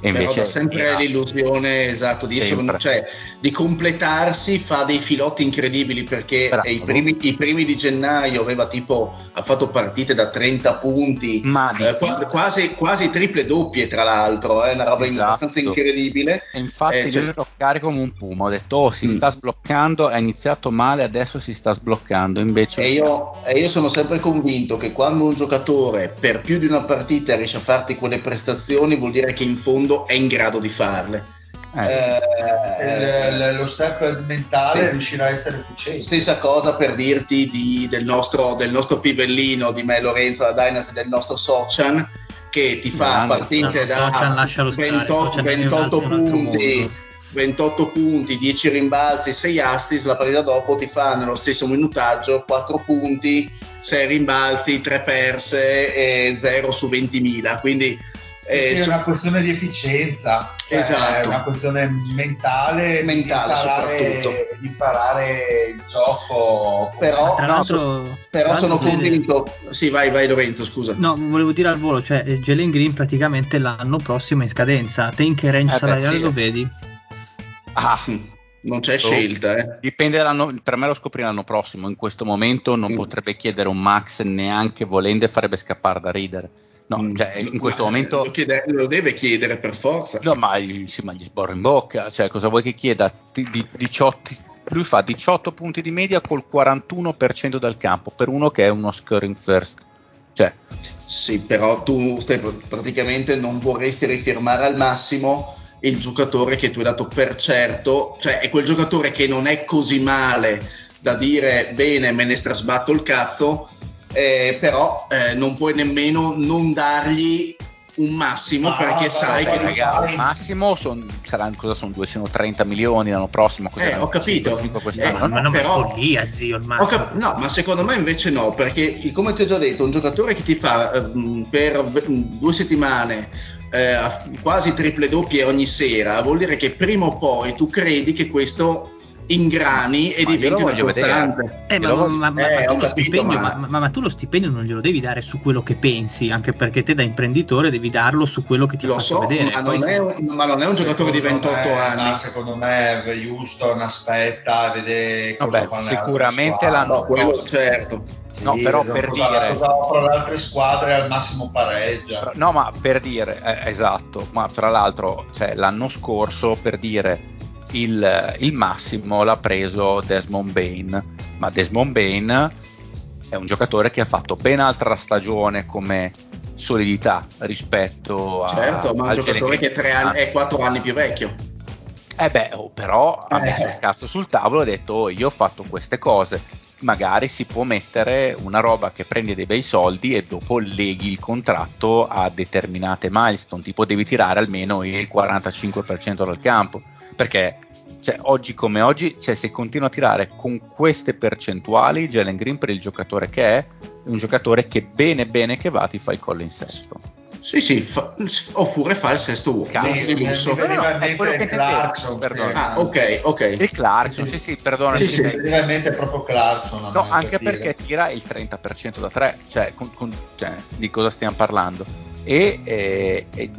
E invece Però sempre era... l'illusione esatto di, essere, cioè, di, completarsi, fa dei filotti incredibili perché i primi, i primi, di gennaio aveva tipo ha fatto partite da 30 punti, eh, quasi, quasi, triple doppie tra l'altro, è eh, una roba esatto. abbastanza incredibile. E infatti eh, cioè... carico come un puma, ho detto oh si mm. sta sbloccando, è iniziato male, adesso si sta sbloccando. Invece... E io, e io sono sempre convinto che quando un giocatore per più di una partita riesce a farti quelle prestazioni vuol dire che in fondo mondo è in grado di farle. Eh. Eh, lo step mentale sì. riuscirà a essere efficiente. Stessa cosa per dirti di, del, nostro, del, nostro, pivellino di me Lorenzo da Dynasty, del nostro Sochan, che ti fa Grande, partite da Sochan, 28, 28 punti. 28 punti, 10 rimbalzi, 6 assist, la partita dopo ti fa nello stesso minutaggio 4 punti, 6 rimbalzi, 3 perse e 0 su 20.000. Quindi eh, è una questione di efficienza, cioè esatto. è una questione mentale, mentale di, imparare, di imparare il gioco. Però, tra l'altro, però sono convinto. Sì, vai, vai Lorenzo, scusa. No, volevo dire al volo, cioè Jalen Green praticamente l'anno prossimo è in scadenza. Te in che range eh salariale sì. lo vedi? Ah, non c'è oh. scelta, eh. Dipende dall'anno, per me lo scoprirà l'anno prossimo. In questo momento non mm. potrebbe chiedere un max neanche volendo e farebbe scappare da ridere. No, mm. cioè, in questo momento lo, chiede, lo, deve chiedere per forza. No, ma, sì, ma gli sborra in bocca. Cioè, cosa vuoi che chieda? Di, di, 18, lui fa 18 punti di media col 41% dal campo per uno che è uno scoring first. Cioè. Sì, però tu stai, praticamente non vorresti rifirmare al massimo il giocatore che tu hai dato per certo, cioè è quel giocatore che non è così male da dire bene me ne strasbatto il cazzo, eh, però eh, non puoi nemmeno non dargli un massimo ah, perché no, sai che ragazzi, il massimo son, saranno, cosa sono 230 milioni l'anno prossimo eh, ho capito. 5, 5 eh, ma non no, però, follia zio il massimo. Cap- no ma secondo me invece no perché come ti ho già detto un giocatore che ti fa eh, per due settimane eh, quasi triple doppie ogni sera vuol dire che prima o poi tu credi che questo ingrani e diventi una costante. Eh, ma, ma, ma, eh, tu capito, ma, tu lo stipendio non glielo devi dare su quello che pensi, anche perché te da imprenditore devi darlo su quello che ti lo ha fatto so, vedere. Ma non, è, ma non, è, un giocatore di 28 me, anni. secondo me Houston aspetta, vede Vabbè, sicuramente l'hanno quello, certo. Sì, no, però per cosa, dire cosa le altre squadre al massimo pareggia. No, ma per dire, eh, esatto, ma tra l'altro, cioè, l'anno scorso per dire il, il massimo l'ha preso Desmond Bain, ma Desmond Bain è un giocatore che ha fatto ben altra stagione come solidità rispetto a certo, ma un giocatore che è, anni, è 4 anni più vecchio. Eh beh, oh, però ha eh. messo il cazzo sul tavolo e ha detto oh, io ho fatto queste cose, magari si può mettere una roba che prende dei bei soldi e dopo leghi il contratto a determinate milestone, tipo devi tirare almeno il 45% dal campo perché cioè, oggi come oggi, cioè, se continua a tirare con queste percentuali, Jalen Green per il giocatore che è, è un giocatore che bene bene che va ti fa il collo in sesto. Sì, sì, fa, oppure fa il sesto uomo. Di lusso. No, no, è quello che Clarkson. Ah, ok, ok. Il Clarkson, sì, sì, perdona. Sì, sì, è proprio Clarkson. No, anche per perché tira il 30% da 3, cioè, con, con, cioè, di cosa stiamo parlando? E, e, e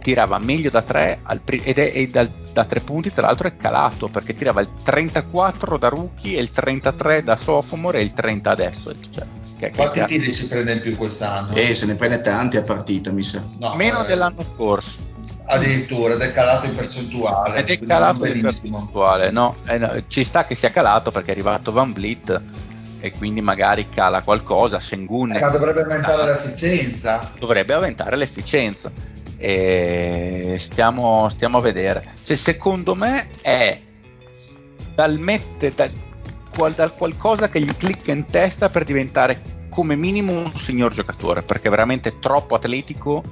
tirava meglio da 3 pri- ed è, e dal, da 3 punti tra l'altro è calato perché tirava il 34 da rookie e il 33 da sophomore e il 30 adesso cioè, che, quanti che tiri si prende in più quest'anno? eh se ne prende tanti a partita mi sa. No, meno eh, dell'anno scorso. addirittura ed è calato in percentuale ed è calato in percentuale no, eh, no, ci sta che sia calato perché è arrivato Van Vliet e quindi magari cala qualcosa Sengun eh, dovrebbe aumentare l'efficienza. Dovrebbe aumentare l'efficienza. E stiamo, stiamo a vedere. Cioè, secondo me è dal mette, da, qual- dal qualcosa che gli clicca in testa per diventare come minimo un signor giocatore, perché è veramente troppo atletico,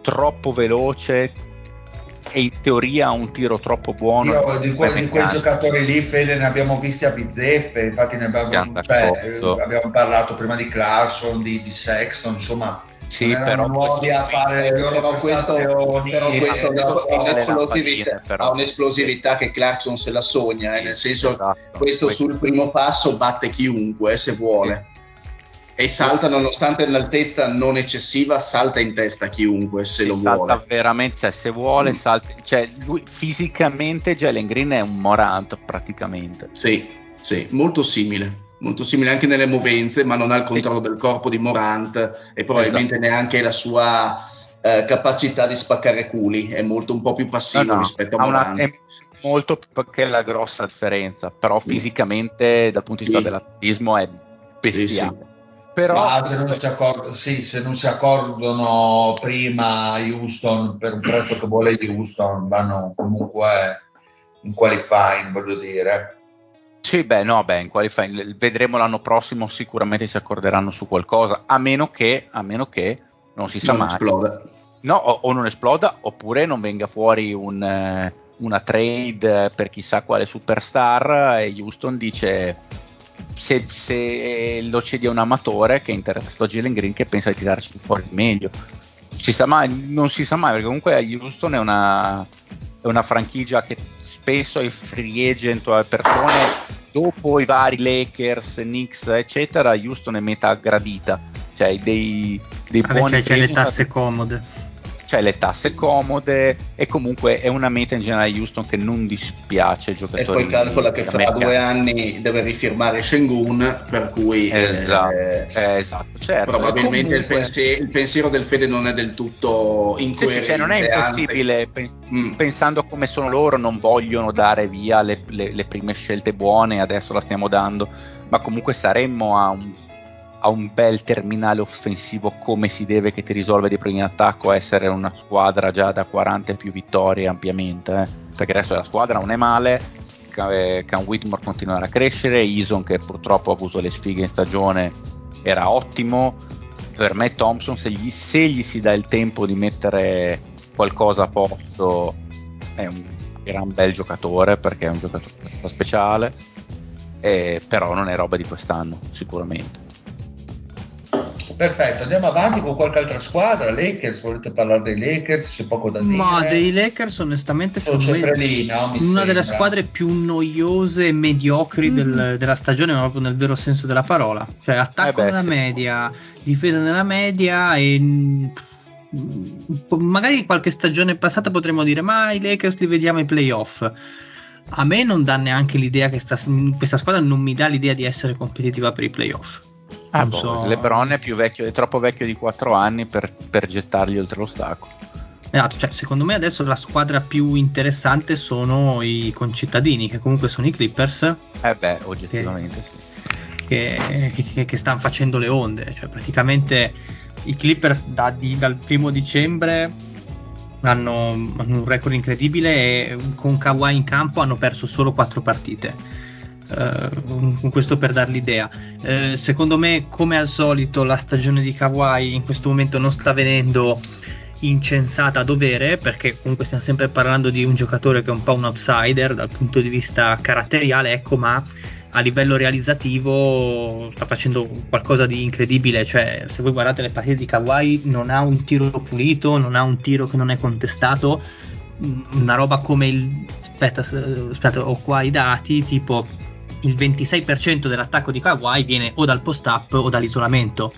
troppo veloce e in teoria ha un tiro troppo buono. Io di, que- di quei meccanico. giocatori lì, Fede, ne abbiamo visti a bizzeffe, infatti ne abbiamo, cioè, eh, abbiamo parlato prima di Clarkson, di, di Sexton, insomma, Sì, però nuovi a fare le loro però questo, però questo ha però. ha un'esplosività che Clarkson se la sogna, eh, nel senso Esatto. questo sul primo passo batte chiunque se vuole. E salta nonostante l'altezza non eccessiva, salta in testa chiunque se lo salta vuole. veramente, cioè, se vuole, Mm. salta, cioè, lui fisicamente Jalen Green è un Morant praticamente. Sì, sì, molto simile. Molto simile anche nelle movenze, ma non ha il controllo del corpo di Morant e probabilmente Esatto. neanche la sua eh, capacità di spaccare culi. È molto un po' più passivo No, no, rispetto a ha una- Morant. è molto perché è la grossa differenza, però fisicamente dal punto di vista Sì. dell'atletismo è bestiale. Sì, Però Ma se non, si accor- sì, se non si accordono prima Houston per un prezzo che vuole Houston, vanno comunque in qualifying, voglio dire. Sì, beh, no, beh, in qualifying vedremo l'anno prossimo, sicuramente si accorderanno su qualcosa, a meno che, a meno che non si sa non mai. esploda. No, o, o non esploda, oppure non venga fuori un, una trade per chissà quale superstar e Houston dice se, se lo cedi a un amatore che è interessato a Jalen Green che pensa di tirarci fuori il meglio. Si sa mai, non si sa mai, perché comunque Houston è una, è una franchigia che spesso ai free agent o persone dopo i vari Lakers, Knicks, eccetera, Houston è meta gradita, cioè dei, dei Vabbè, buoni c'è, c'è le tasse comode. C'è le tasse comode e comunque è una meta in generale Houston che non dispiace ai E giocatori poi calcola che fra due anni deve rifirmare Shengun, per cui eh, Esatto, eh, esatto, certo. probabilmente il, Comunque- pensiero, il pensiero del Fede non è del tutto Sì, sì, incoerente. cioè, non è impossibile, pens- Mm. pensando come sono loro, non vogliono dare via le, le- le prime scelte buone, adesso la stiamo dando, ma comunque saremmo a un, a un bel terminale offensivo come si deve che ti risolve dei problemi in attacco a essere una squadra già da 40 e più vittorie ampiamente, eh. perché adesso la squadra non è male, eh, Can Whitmore continuerà a crescere, Ison che purtroppo ha avuto le sfighe in stagione era ottimo, per me Thompson se gli, se gli si dà il tempo di mettere qualcosa a posto è un gran bel giocatore perché è un giocatore speciale eh, però non è roba di quest'anno sicuramente Perfetto, andiamo avanti con qualche altra squadra. Lakers, volete parlare dei Lakers? C'è poco da dire. Ma dei Lakers, onestamente, secondo me, lì, no? Mi una delle sembra. squadre più noiose e mediocri Mm. del- della stagione, ma proprio nel vero senso della parola. Cioè, attacco Eh beh, nella sì. media, difesa nella media e. mm, Magari qualche stagione passata potremmo dire, ma i Lakers li vediamo ai playoff. A me non dà neanche l'idea che sta- questa squadra non mi dà l'idea di essere competitiva per i playoff. Ah, boh, so- LeBron è più vecchio è troppo vecchio di 4 anni per, per gettargli oltre l'ostacolo Esatto, cioè, secondo me adesso la squadra più interessante sono i concittadini, che comunque sono i Clippers, eh beh oggettivamente sì che, che, che stanno facendo le onde. Cioè, praticamente i Clippers da- di- dal primo dicembre hanno, hanno un record incredibile e con Kawhi in campo hanno perso solo quattro partite. Con questo per dar l'idea. Eh, secondo me, come al solito, la stagione di Kawhi in questo momento non sta venendo incensata a dovere perché comunque stiamo sempre parlando di un giocatore che è un po' un outsider dal punto di vista caratteriale, ecco, ma a livello realizzativo sta facendo qualcosa di incredibile, cioè se voi guardate le partite di Kawhi non ha un tiro pulito, non ha un tiro che non è contestato, una roba come il aspetta, aspetta ho qua i dati, tipo il 26% dell'attacco di Kawhi viene o dal post up o dall'isolamento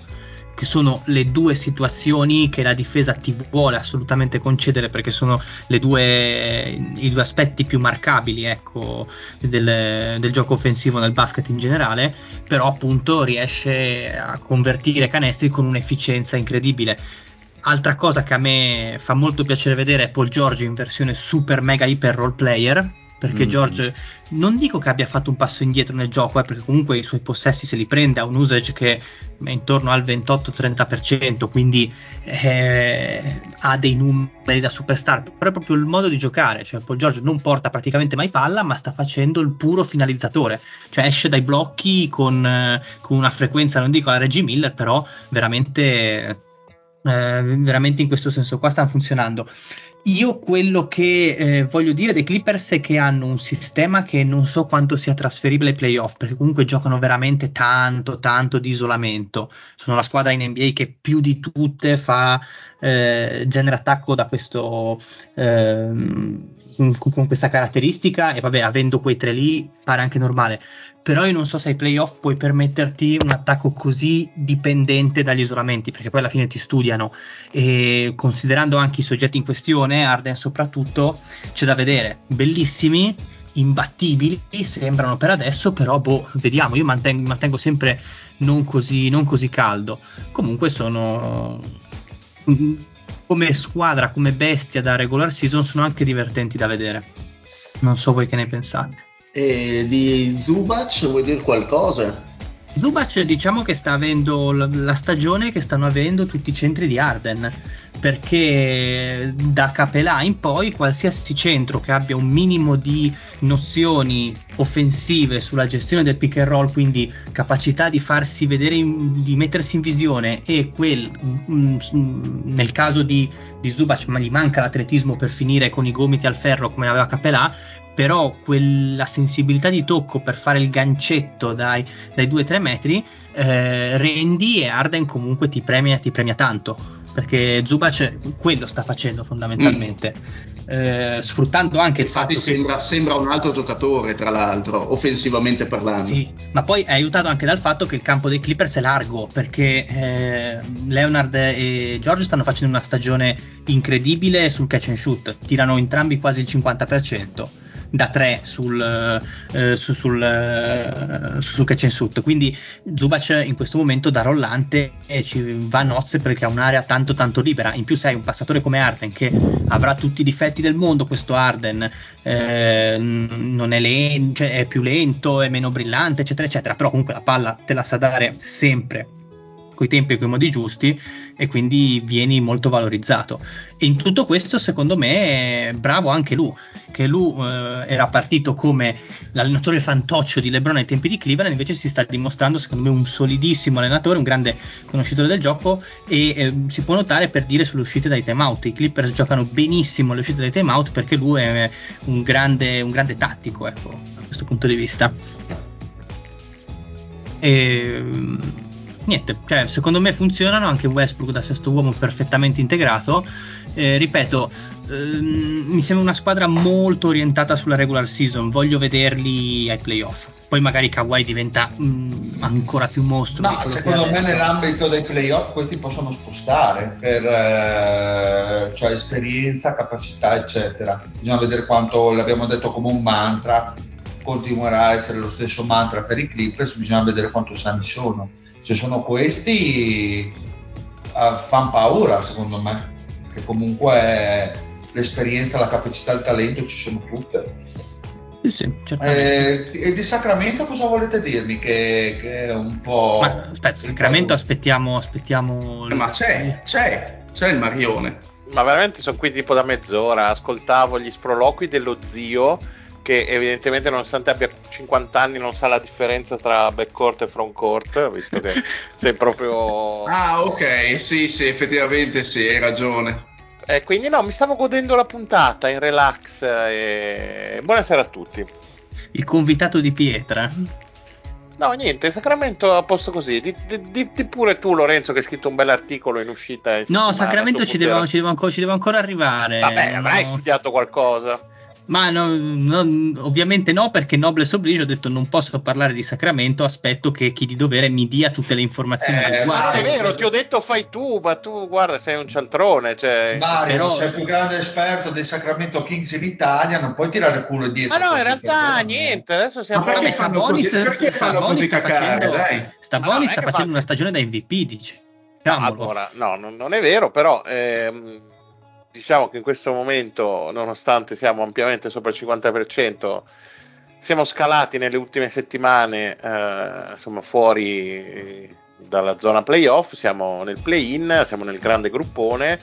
che sono le due situazioni che la difesa ti vuole assolutamente concedere perché sono due, i due aspetti più marcabili ecco, del, del gioco offensivo nel basket in generale, però appunto riesce a convertire canestri con un'efficienza incredibile. Altra cosa che a me fa molto piacere vedere è Paul George in versione super mega iper role player, perché Mm. George non dico che abbia fatto un passo indietro nel gioco, eh, perché comunque i suoi possessi se li prende a un usage che è intorno al 28-30%, quindi eh, ha dei numeri da superstar, però è proprio il modo di giocare, cioè Paul George non porta praticamente mai palla, ma sta facendo il puro finalizzatore, cioè esce dai blocchi con, eh, con una frequenza, non dico alla Reggie Miller, però veramente... eh, veramente in questo senso qua stanno funzionando. Io quello che eh, voglio dire dei Clippers è che hanno un sistema che non so quanto sia trasferibile ai playoff, perché comunque giocano veramente tanto, tanto di isolamento. Sono la squadra in NBA che più di tutte fa eh, genere attacco da questo, ehm, con, con questa caratteristica e vabbè, avendo quei tre lì pare anche normale. Però io non so se ai playoff puoi permetterti un attacco così dipendente dagli isolamenti, perché poi alla fine ti studiano e considerando anche i soggetti in questione, Arden soprattutto, c'è da vedere, bellissimi, imbattibili, sembrano per adesso, però boh, vediamo, io mantengo, mantengo sempre non così, non così caldo. Comunque sono come squadra, come bestia da regular season, sono anche divertenti da vedere. Non so voi che ne pensate. E di Zubac vuoi dire qualcosa? Zubac diciamo che sta avendo la stagione che stanno avendo tutti i centri di Arden perché da Capelà in poi qualsiasi centro che abbia un minimo di nozioni offensive sulla gestione del pick and roll quindi capacità di farsi vedere in- di mettersi in visione e quel mm, mm, nel caso di, di Zubac ma gli manca l'atletismo per finire con i gomiti al ferro come aveva Capelà però quella sensibilità di tocco per fare il gancetto dai, dai 2-3 metri eh, rendi e Arden comunque ti premia, ti premia tanto perché Zubac quello sta facendo fondamentalmente eh, sfruttando anche il fatto Infatti che sembra, sembra un altro giocatore, tra l'altro, offensivamente parlando. sì, ma poi è aiutato anche dal fatto che il campo dei Clippers è largo perché eh, Leonard e George stanno facendo una stagione incredibile sul catch and shoot, tirano entrambi quasi il 50% da 3 sul, eh, su- sul, eh, sul catch and shoot. Quindi Zubac in questo momento da rollante eh, ci va a nozze perché ha un'area tanto tanto libera. In più sei un passatore come Arden che avrà tutti i difetti del mondo questo Arden, eh, non è, len- cioè è più lento, è meno brillante, eccetera, eccetera. Però comunque la palla te la sa dare sempre coi tempi e coi modi giusti e quindi vieni molto valorizzato. E in tutto questo, secondo me, è bravo anche lui, che lui eh, era partito come l'allenatore fantoccio di LeBron ai tempi di Cleveland, invece si sta dimostrando, secondo me, un solidissimo allenatore, un grande conoscitore del gioco e eh, si può notare per dire sulle uscite dai timeout. I Clippers giocano benissimo le uscite dai timeout perché lui è un grande, un grande tattico, ecco, da questo punto di vista. E niente, cioè, secondo me funzionano anche Westbrook da sesto uomo perfettamente integrato. Eh, ripeto, ehm, mi sembra una squadra molto orientata sulla regular season. Voglio vederli ai playoff. Poi magari Kawhi diventa mm, ancora più mostro. No, secondo me nell'ambito dei playoff questi possono spostare per eh, cioè esperienza, capacità, eccetera. Bisogna vedere quanto l'abbiamo detto come un mantra, continuerà a essere lo stesso mantra per i Clippers, bisogna vedere quanto sani sono. Se sono questi eh, fanno paura secondo me, perché comunque l'esperienza, la capacità, il talento ci sono tutte. Sì, sì. Eh, e di Sacramento cosa volete dirmi? Che, che è un po'. Ma aspetta, Sacramento aspettiamo, aspettiamo. Eh, Ma c'è, c'è, c'è il Marione. Ma veramente sono qui tipo da mezz'ora. Ascoltavo gli sproloqui dello zio. Che evidentemente, nonostante abbia 50 anni, non sa la differenza tra backcourt e frontcourt. Visto che sei proprio. Ah, ok, sì, sì, effettivamente sì, hai ragione. Eh, quindi, no, mi stavo godendo la puntata in relax. E... Buonasera a tutti. Il convitato di Pietra. No, niente, Sacramento a posto così. Di, di- di- pure tu, Lorenzo, che hai scritto un bell'articolo in uscita. in No, Sacramento ci deve, Putera. ci deve ancora, ci deve ancora arrivare. Vabbè, No. avrai studiato qualcosa. Ma no, no, ovviamente no, perché Nobles Oblige ho detto non posso parlare di Sacramento, aspetto che chi di dovere mi dia tutte le informazioni Eh, riguardo. è vero, ti ho detto fai tu, ma tu guarda, sei un cialtrone. Cioè... Mario, Però- sei il più grande esperto dei Sacramento Kings in Italia, non puoi tirare culo dietro. Ma no, in realtà niente, adesso siamo... Ma perché Vabbè, fanno Sabonis, così- perché fanno Sabonis così sta cacare, facendo- dai? Sabonis Ma sta facendo fa- una stagione da MVP, dice. Allora, no, non, non è vero, però ehm, diciamo che in questo momento, nonostante siamo ampiamente sopra il 50%, siamo scalati nelle ultime settimane, eh, insomma, fuori dalla zona playoff, siamo nel play-in, siamo nel grande gruppone.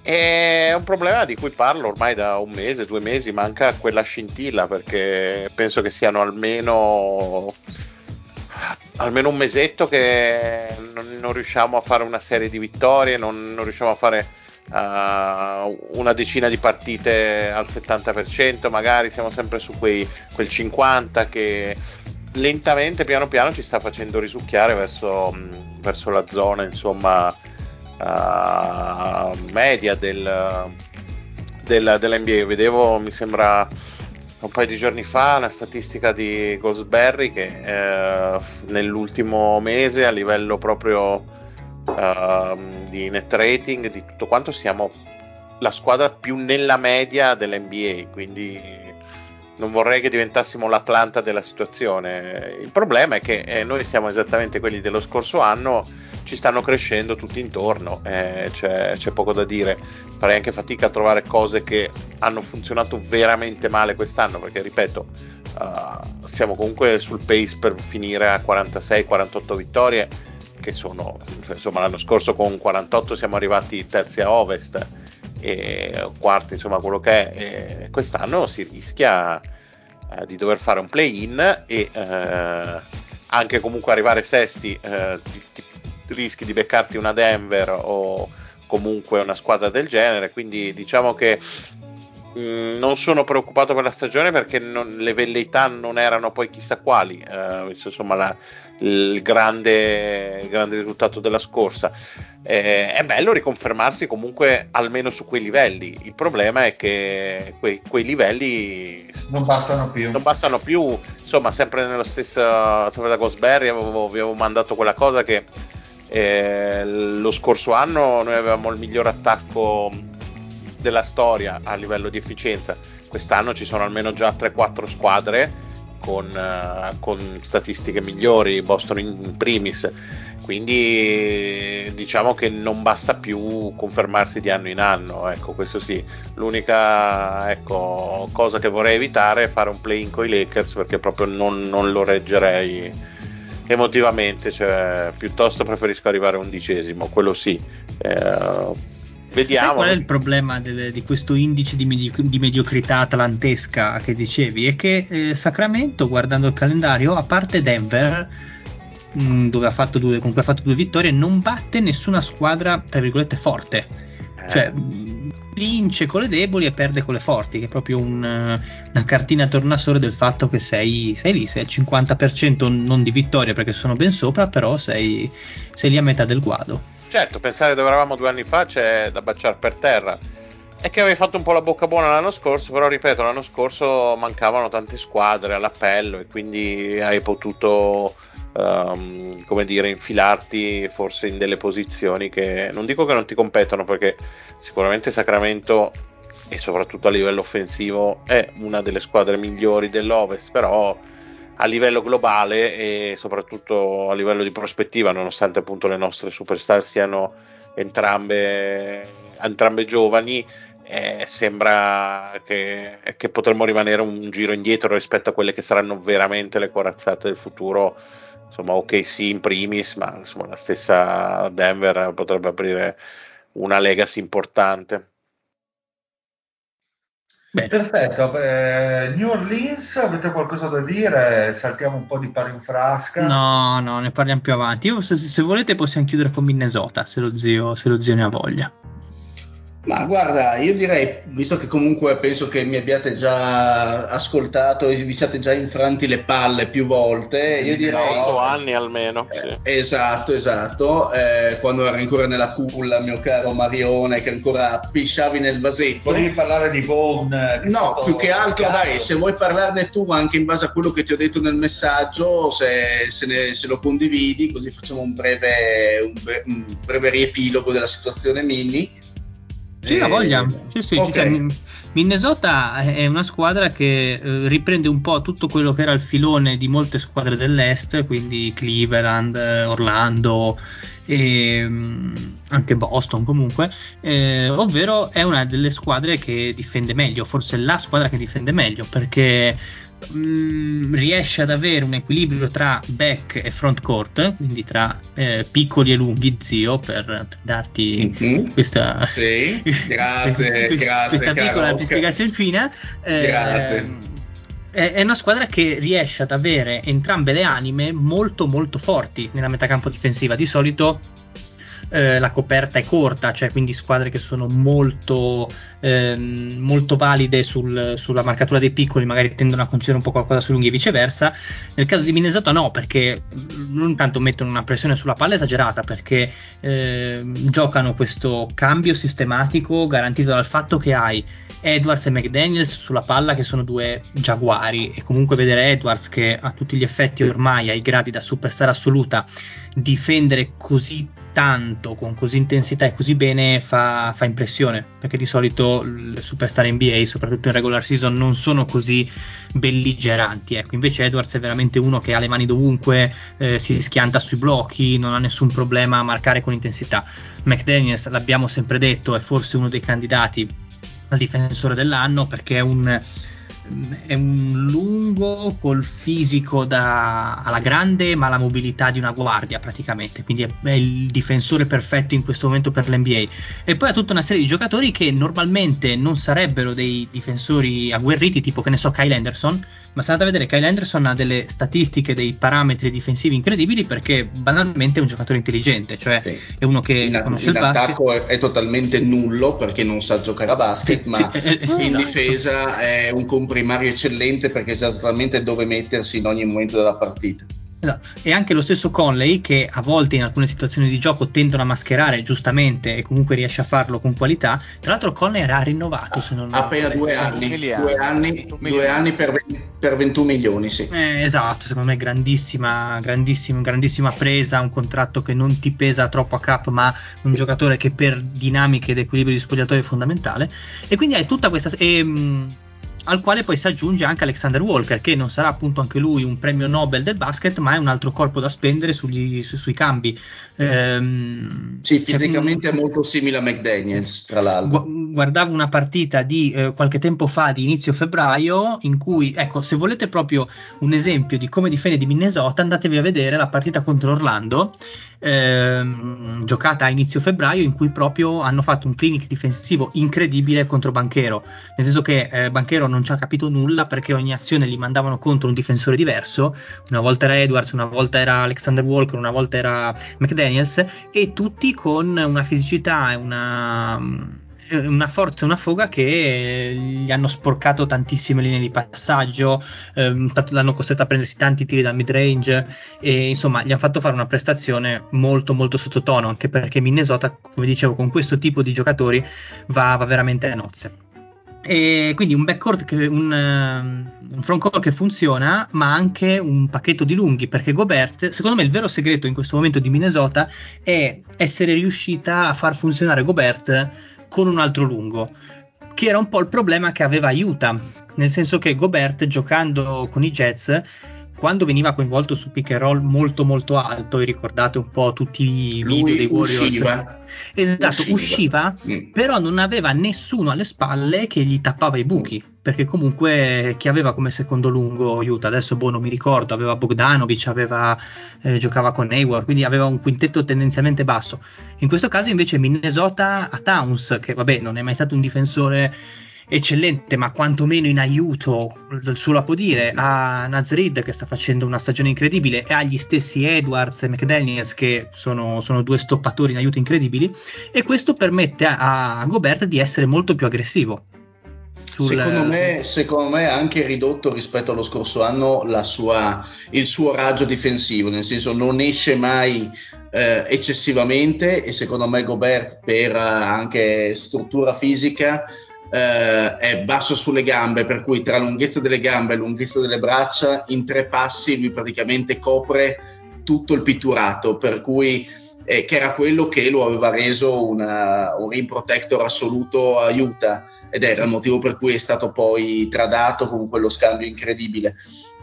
È un problema di cui parlo ormai da un mese, due mesi, manca quella scintilla perché penso che siano almeno, almeno un mesetto che non, non, riusciamo a fare una serie di vittorie, non, non riusciamo a fare uh, una decina di partite al 70%, magari siamo sempre su quei, quel 50% che lentamente, piano piano ci sta facendo risucchiare verso, verso la zona, insomma, uh, media del, del, dell'NBA. Vedevo, mi sembra un paio di giorni fa, una statistica di Goldsberry che eh, nell'ultimo mese a livello proprio uh, di net rating, di tutto quanto, siamo la squadra più nella media dell'NBA, quindi non vorrei che diventassimo l'Atlanta della situazione. Il problema è che eh, noi siamo esattamente quelli dello scorso anno, ci stanno crescendo tutti intorno, eh, c'è, c'è, poco da dire. Farei anche fatica a trovare cose che hanno funzionato veramente male quest'anno, perché ripeto, uh, siamo comunque sul pace per finire a 46-48 vittorie, che sono, insomma, l'anno scorso con 48 siamo arrivati terzi a ovest e quarti, insomma, quello che è. E quest'anno si rischia eh, di dover fare un play-in e eh, anche comunque arrivare sesti, eh, ti, ti rischi di beccarti una Denver o comunque una squadra del genere. Quindi diciamo che mh, mm, non sono preoccupato per la stagione perché non, le velleità non erano poi chissà quali, eh, insomma la, il, grande, il grande risultato della scorsa. Eh, è bello riconfermarsi comunque almeno su quei livelli. Il problema è che quei, quei livelli non bastano più. Non bastano più. Insomma, sempre nello stesso, sempre da Gosberry avevo, avevo mandato quella cosa che eh, lo scorso anno noi avevamo il miglior attacco della storia a livello di efficienza. Quest'anno ci sono almeno già 3-4 squadre con, uh, con statistiche migliori, Boston in primis. Quindi diciamo che non basta più confermarsi di anno in anno, ecco, questo sì. L'unica ecco, cosa che vorrei evitare è fare un play-in con i Lakers perché proprio non, non lo reggerei emotivamente, cioè, piuttosto preferisco arrivare undicesimo, quello sì. Eh, vediamo. Qual è il problema del, di questo indice di, medi- di, mediocrità atlantesca che dicevi? È che eh, Sacramento, guardando il calendario, a parte Denver, mh, mm, dove ha fatto due, comunque ha fatto due vittorie, non batte nessuna squadra, tra virgolette, forte. Eh. Cioè, vince con le deboli e perde con le forti, che è proprio un, una cartina tornasole del fatto che sei, sei, lì, sei al 50% non di vittoria perché sono ben sopra, però sei, sei lì a metà del guado. Certo, pensare dove eravamo due anni fa c'è da baciare per terra. È che avevi fatto un po' la bocca buona l'anno scorso, però ripeto, l'anno scorso mancavano tante squadre all'appello e quindi hai potuto, um, come dire, infilarti forse in delle posizioni che non dico che non ti competono perché sicuramente Sacramento e soprattutto a livello offensivo è una delle squadre migliori dell'Ovest, però a livello globale e soprattutto a livello di prospettiva, nonostante appunto le nostre superstar siano entrambe, entrambe giovani, eh, sembra che, che, potremmo rimanere un giro indietro rispetto a quelle che saranno veramente le corazzate del futuro. Insomma, ok, sì, in primis, ma insomma, la stessa Denver potrebbe aprire una legacy importante. Bene. Perfetto, eh, New Orleans, avete qualcosa da dire? Saltiamo un po' di pari in frasca. No, no, ne parliamo più avanti. Io, se, se volete possiamo chiudere con Minnesota, se lo zio, se lo zio ne ha voglia. Ma guarda, io direi, visto che comunque penso che mi abbiate già ascoltato e vi siate già infranti le palle più volte, io direi... 8 anni almeno. Eh, sì. Esatto, esatto. Eh, quando eri ancora nella culla, mio caro Marione, che ancora pisciavi nel vasetto. Volevi parlare di Bone? No, più che altro cazzo. dai, se vuoi parlarne tu anche in base a quello che ti ho detto nel messaggio, se, se, ne, se lo condividi, così facciamo un breve, un, un breve riepilogo della situazione mini sì, la voglia. Sì, sì, okay. cioè, Minnesota è una squadra che eh, riprende un po' tutto quello che era il filone di molte squadre dell'est, quindi Cleveland, Orlando, e, mm, anche Boston comunque, eh, ovvero è una delle squadre che difende meglio, forse la squadra che difende meglio, perché mh, mm, riesce ad avere un equilibrio tra back e front court, quindi tra eh, piccoli e lunghi, zio, per, per darti Mhm. questa, Sì, grazie, questa, grazie, questa piccola spiegazione eh, Grazie. è, è una squadra che riesce ad avere entrambe le anime molto molto forti nella metacampo difensiva. Di solito eh, la coperta è corta, cioè quindi squadre che sono molto, ehm, molto valide sul- sulla marcatura dei piccoli, magari tendono a concedere un po' qualcosa sui lunghi e viceversa. Nel caso di Minnesota no, perché non tanto mettono una pressione sulla palla esagerata, perché ehm, giocano questo cambio sistematico garantito dal fatto che hai Edwards e McDaniels sulla palla che sono due giaguari e comunque vedere Edwards che a tutti gli effetti ormai ai gradi da superstar assoluta difendere così tanto con così intensità e così bene fa, fa impressione perché di solito le superstar NBA soprattutto in regular season non sono così belligeranti ecco. Invece Edwards è veramente uno che ha le mani dovunque eh, si schianta sui blocchi non ha nessun problema a marcare con intensità. McDaniels l'abbiamo sempre detto è forse uno dei candidati al difensore dell'anno perché è un, è un lungo col fisico da, alla grande ma la mobilità di una guardia praticamente. Quindi è, è il difensore perfetto in questo momento per l'NBA e poi ha tutta una serie di giocatori che normalmente non sarebbero dei difensori agguerriti tipo che ne so Kyle Anderson. Ma se andate a vedere Kyle Anderson ha delle statistiche dei parametri difensivi incredibili perché banalmente è un giocatore intelligente. Cioè Sì. è uno che In, conosce in il basket. attacco è, è totalmente nullo perché non sa giocare a basket, Sì, ma sì, in esatto. difesa è un comprimario eccellente perché sa esattamente dove mettersi in ogni momento della partita. Esatto. E anche lo stesso Conley, che a volte in alcune situazioni di gioco tendono a mascherare giustamente e comunque riesce a farlo con qualità. Tra l'altro, Conley era rinnovato. Se non Appena due anni, due anni, due anni per, per 21 milioni, sì. Eh, esatto, secondo me grandissima, grandissima, grandissima presa, un contratto che non ti pesa troppo a cap, ma un giocatore che per dinamiche ed equilibrio di spogliatoio è fondamentale. E quindi hai tutta questa... e, mh, al quale poi si aggiunge anche Alexander Walker, che non sarà appunto anche lui un premio Nobel del basket, ma è un altro corpo da spendere sugli- su- sui cambi. Ehm, Sì, fisicamente è molto simile a McDaniels, tra l'altro. Gu- guardavo una partita di eh, qualche tempo fa di inizio febbraio in cui ecco se volete proprio un esempio di come difende di Minnesota andatevi a vedere la partita contro Orlando ehm, giocata a inizio febbraio in cui proprio hanno fatto un clinic difensivo incredibile contro Banchero. Nel senso che eh, Banchero non ci ha capito nulla perché ogni azione gli mandavano contro un difensore diverso. Una volta era Edwards una volta era Alexander Walker una volta era McDaniels e tutti con una fisicità e una, una forza e una foga che gli hanno sporcato tantissime linee di passaggio, ehm, l'hanno costretto a prendersi tanti tiri dal mid range e insomma gli hanno fatto fare una prestazione molto molto sottotono anche perché Minnesota come dicevo con questo tipo di giocatori va, va veramente a nozze. E quindi un backcourt che un, ehm, un frontcourt che funziona, ma anche un pacchetto di lunghi. Perché Gobert, secondo me, il vero segreto in questo momento di Minnesota è essere riuscita a far funzionare Gobert con un altro lungo. Che era un po' il problema che aveva Utah. Nel senso che Gobert, giocando con i Jets, quando veniva coinvolto su pick and roll molto molto alto, e ricordate un po' tutti i video Lui dei Warriors. usciva. Esatto, Usciva. usciva Mm. però non aveva nessuno alle spalle che gli tappava i buchi perché comunque chi aveva come secondo lungo Utah adesso boh non mi ricordo aveva Bogdanovic aveva, eh, giocava con Hayward quindi aveva un quintetto tendenzialmente basso. In questo caso invece Minnesota a Towns che vabbè non è mai stato un difensore eccellente ma quantomeno in aiuto del suo la può dire a Nazrid che sta facendo una stagione incredibile e agli stessi Edwards e McDaniels che sono, sono due stoppatori in aiuto incredibili. E questo permette a, a Gobert di essere molto più aggressivo sul- Secondo me, secondo me anche ridotto rispetto allo scorso anno sua- il suo raggio difensivo, nel senso non esce mai eh, eccessivamente e secondo me Gobert per eh, anche struttura fisica eh, è basso sulle gambe, per cui tra lunghezza delle gambe e lunghezza delle braccia in tre passi lui praticamente copre tutto il pitturato, per cui eh, che era quello che lo aveva reso una- un rim protector assoluto a Utah ed era il motivo per cui è stato poi tradato con quello scambio incredibile.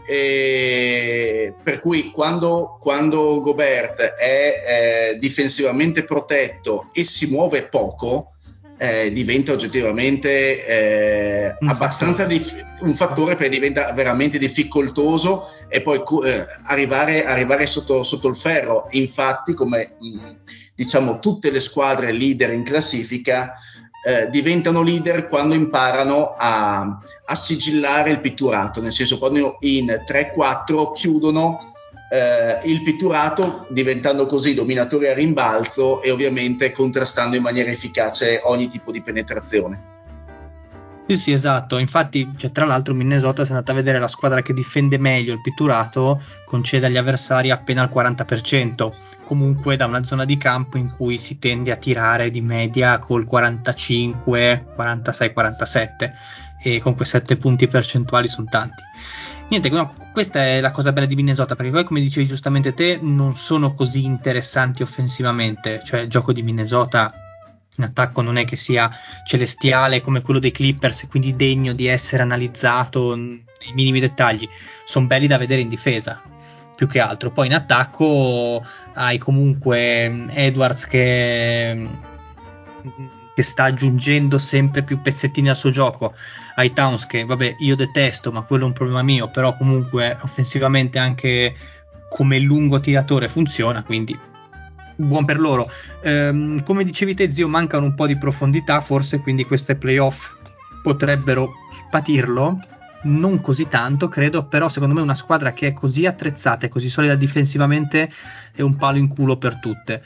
E per cui quando, quando Gobert è eh, difensivamente protetto e si muove poco, eh, diventa oggettivamente eh, abbastanza dif- un fattore perché diventa veramente difficoltoso e poi eh, arrivare, arrivare sotto, sotto il ferro. Infatti, come mh, diciamo tutte le squadre leader in classifica, eh, diventano leader quando imparano a, a sigillare il pitturato, nel senso quando in 3-4 chiudono eh, il pitturato diventando così dominatori a rimbalzo e ovviamente contrastando in maniera efficace ogni tipo di penetrazione. Sì, sì, esatto. Infatti, cioè, tra l'altro, Minnesota, se andate a vedere la squadra che difende meglio il pitturato, concede agli avversari appena il 40%, comunque da una zona di campo in cui si tende a tirare di media col 45, 46, 47 e con quei 7 punti percentuali sono tanti. Niente, no, questa è la cosa bella di Minnesota, perché poi, come dicevi giustamente te, non sono così interessanti offensivamente, cioè il gioco di Minnesota in attacco non è che sia celestiale come quello dei Clippers e quindi degno di essere analizzato nei minimi dettagli. Sono belli da vedere in difesa, più che altro. Poi in attacco hai comunque mm, Edwards che, mm, che sta aggiungendo sempre più pezzettini al suo gioco. Hai Towns che, vabbè, io detesto, ma quello è un problema mio, però comunque offensivamente anche come lungo tiratore funziona, quindi buon per loro. Ehm, come dicevi te, zio, mancano un po' di profondità, forse quindi queste playoff potrebbero spatirlo. Non così tanto, credo, però secondo me una squadra che è così attrezzata e così solida difensivamente è un palo in culo per tutte.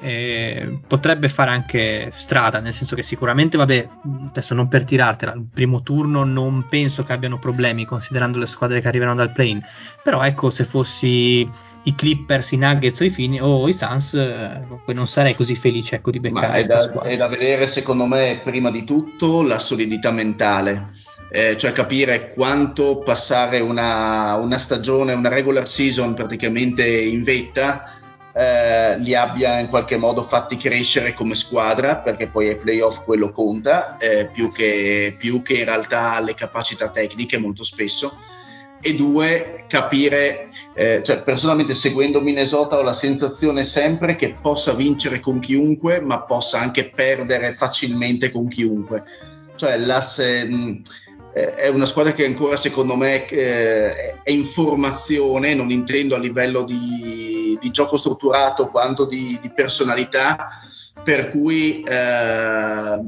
Eh, potrebbe fare anche strada, nel senso che sicuramente, vabbè, adesso non per tirartela, il primo turno non penso che abbiano problemi considerando le squadre che arrivano dal play-in, però ecco, se fossi i Clippers, i Nuggets o i, Fini, o i Suns, eh, non sarei così felice ecco, di Ma beccare è da, è da vedere, secondo me, prima di tutto la solidità mentale, eh, cioè capire quanto passare una, una stagione, una regular season praticamente in vetta, eh, li abbia in qualche modo fatti crescere come squadra, perché poi ai playoff quello conta, eh, più, che, più che in realtà le capacità tecniche molto spesso. E due, capire, eh, cioè personalmente seguendo Minnesota ho la sensazione sempre che possa vincere con chiunque, ma possa anche perdere facilmente con chiunque. Cioè la, se, mh, è una squadra che ancora secondo me eh, è in formazione, non intendo a livello di, di gioco strutturato quanto di, di personalità, per cui eh,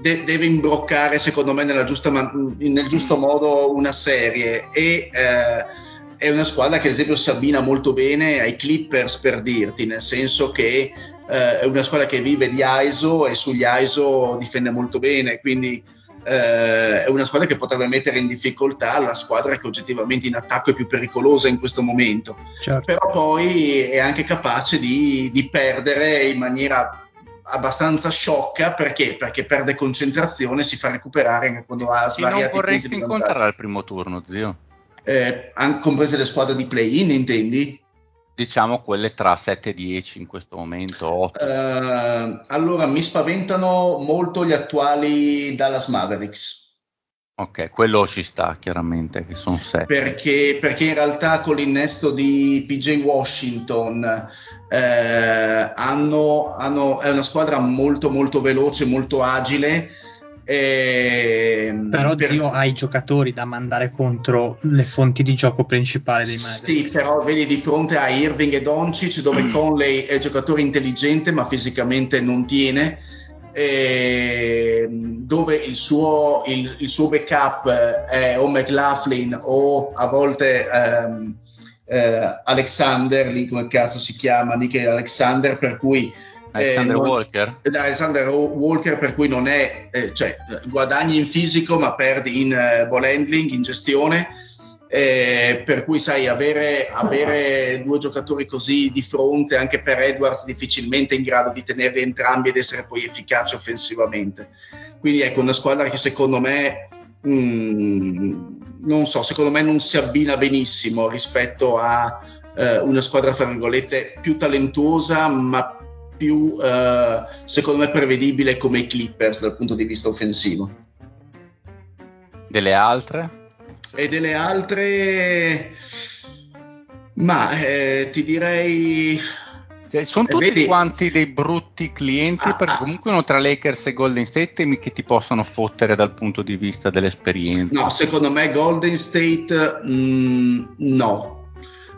de- deve imbroccare secondo me nella giusta man- nel giusto modo una serie e eh, è una squadra che ad esempio si abbina molto bene ai Clippers per dirti, nel senso che eh, è una squadra che vive di ISO e sugli ISO difende molto bene, quindi eh, è una squadra che potrebbe mettere in difficoltà la squadra che oggettivamente in attacco è più pericolosa in questo momento. Certo. Però poi è anche capace di, di perdere in maniera abbastanza sciocca perché? perché perde concentrazione si fa recuperare quando ha non svariati vorresti punti di incontrare vantaggio. al primo turno, zio? Eh, anche comprese le squadre di play-in intendi? Diciamo quelle tra 7 e 10 in questo momento, 8. Eh, allora mi spaventano molto gli attuali Dallas Mavericks Ok, quello ci sta chiaramente, che sono 7. perché, perché in realtà con l'innesto di PJ Washington eh, hanno, hanno- è una squadra molto molto veloce, molto agile. ehm, Però per- zio ha i giocatori da mandare contro le fonti di gioco principali dei Mavericks. Sì, però vedi di fronte a Irving e Doncic dove Mm. Conley è giocatore intelligente ma fisicamente non tiene, e dove il suo, il, il suo backup è o McLaughlin o a volte ehm, eh, Alexander, lì come cazzo si chiama, Nick Alexander, per cui Alexander eh, non- Walker? da Alexander Walker per cui non è eh, cioè guadagni in fisico ma perdi in eh, ball handling in gestione eh, per cui sai avere, avere due giocatori così di fronte anche per Edwards difficilmente in grado di tenerli entrambi ed essere poi efficaci offensivamente quindi ecco una squadra che secondo me mm, non so secondo me non si abbina benissimo rispetto a eh, una squadra fra virgolette più talentuosa ma più eh, secondo me prevedibile come i Clippers dal punto di vista offensivo. Delle altre? E delle altre... Ma eh, ti direi... Cioè, sono Eh, tutti vedi? quanti dei brutti clienti, Ah, perché ah. comunque uno tra Lakers e Golden State mi- che ti possono fottere dal punto di vista dell'esperienza. No, secondo me Golden State mm, no.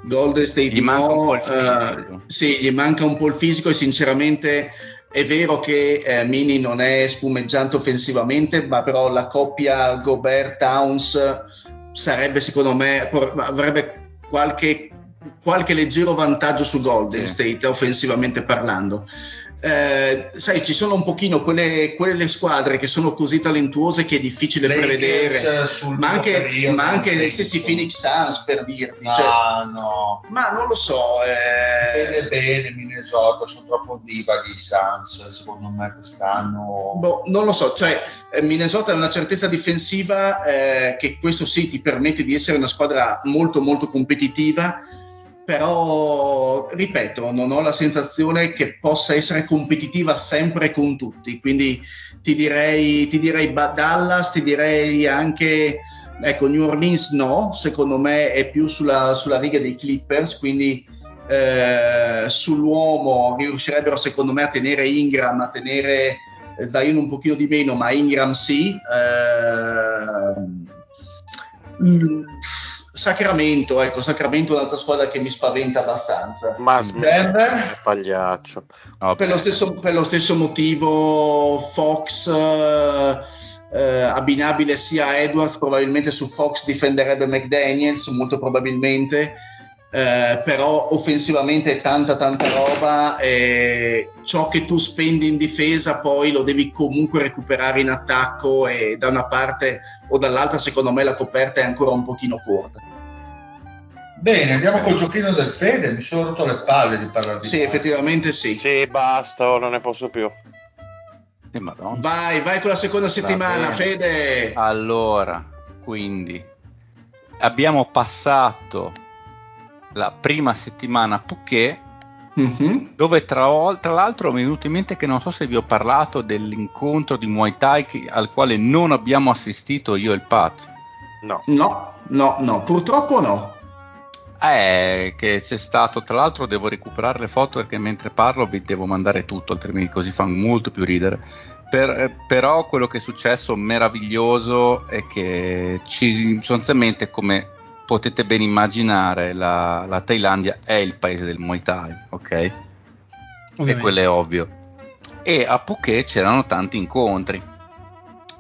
Golden State Gli no, fisico. sì, gli manca un po' il fisico e sinceramente è vero che eh, Mini non è spumeggiante offensivamente, ma però la coppia Gobert-Towns sarebbe secondo me, avrebbe qualche, qualche leggero vantaggio su Golden. State offensivamente parlando. Eh, sai, ci sono un pochino quelle, quelle squadre che sono così talentuose che è difficile Lakers, prevedere ma anche, ma anche gli stessi. Phoenix Suns per dirti No, cioè, no. ma non lo so eh, Bene, bene, Minnesota, sono troppo diva gli Suns, secondo me quest'anno. boh, non lo so cioè eh, Minnesota ha una certezza difensiva eh, che questo sì ti permette di essere una squadra molto molto competitiva però ripeto non ho la sensazione che possa essere competitiva sempre con tutti quindi ti direi, ti direi Dallas ti direi anche ecco New Orleans no secondo me è più sulla, sulla riga dei Clippers quindi eh, sull'uomo riuscirebbero secondo me a tenere Ingram a tenere Zion un pochino di meno ma Ingram sì Eh, mm, Sacramento ecco Sacramento è un'altra squadra che mi spaventa abbastanza Ma Denver? pagliaccio. No, per lo, stesso, per lo stesso motivo Fox eh, eh, abbinabile sia a Edwards probabilmente su Fox difenderebbe McDaniels molto probabilmente eh, però offensivamente è tanta tanta roba e ciò che tu spendi in difesa poi lo devi comunque recuperare in attacco e da una parte o dall'altra secondo me la coperta è ancora un pochino corta Bene, andiamo col giochino del Fede. Mi sono rotto le palle di parlare di sì basket. effettivamente sì Sì, basta, non ne posso più. eh, madonna. vai vai con la seconda settimana. Fede Allora, quindi abbiamo passato la prima settimana a Phuket Mhm. dove tra, tra l'altro mi è venuto in mente che non so se vi ho parlato dell'incontro di Muay Thai che- al quale non abbiamo assistito io e il Pat. No. No, no, no, purtroppo no. Eh, che c'è stato, tra l'altro devo recuperare le foto perché mentre parlo vi devo mandare tutto, altrimenti così fa molto più ridere. Per- eh, però quello che è successo meraviglioso è che ci, sostanzialmente come potete ben immaginare la, la Thailandia è il paese del Muay Thai, ok? E Ovviamente. quello è ovvio. E a Phuket c'erano tanti incontri.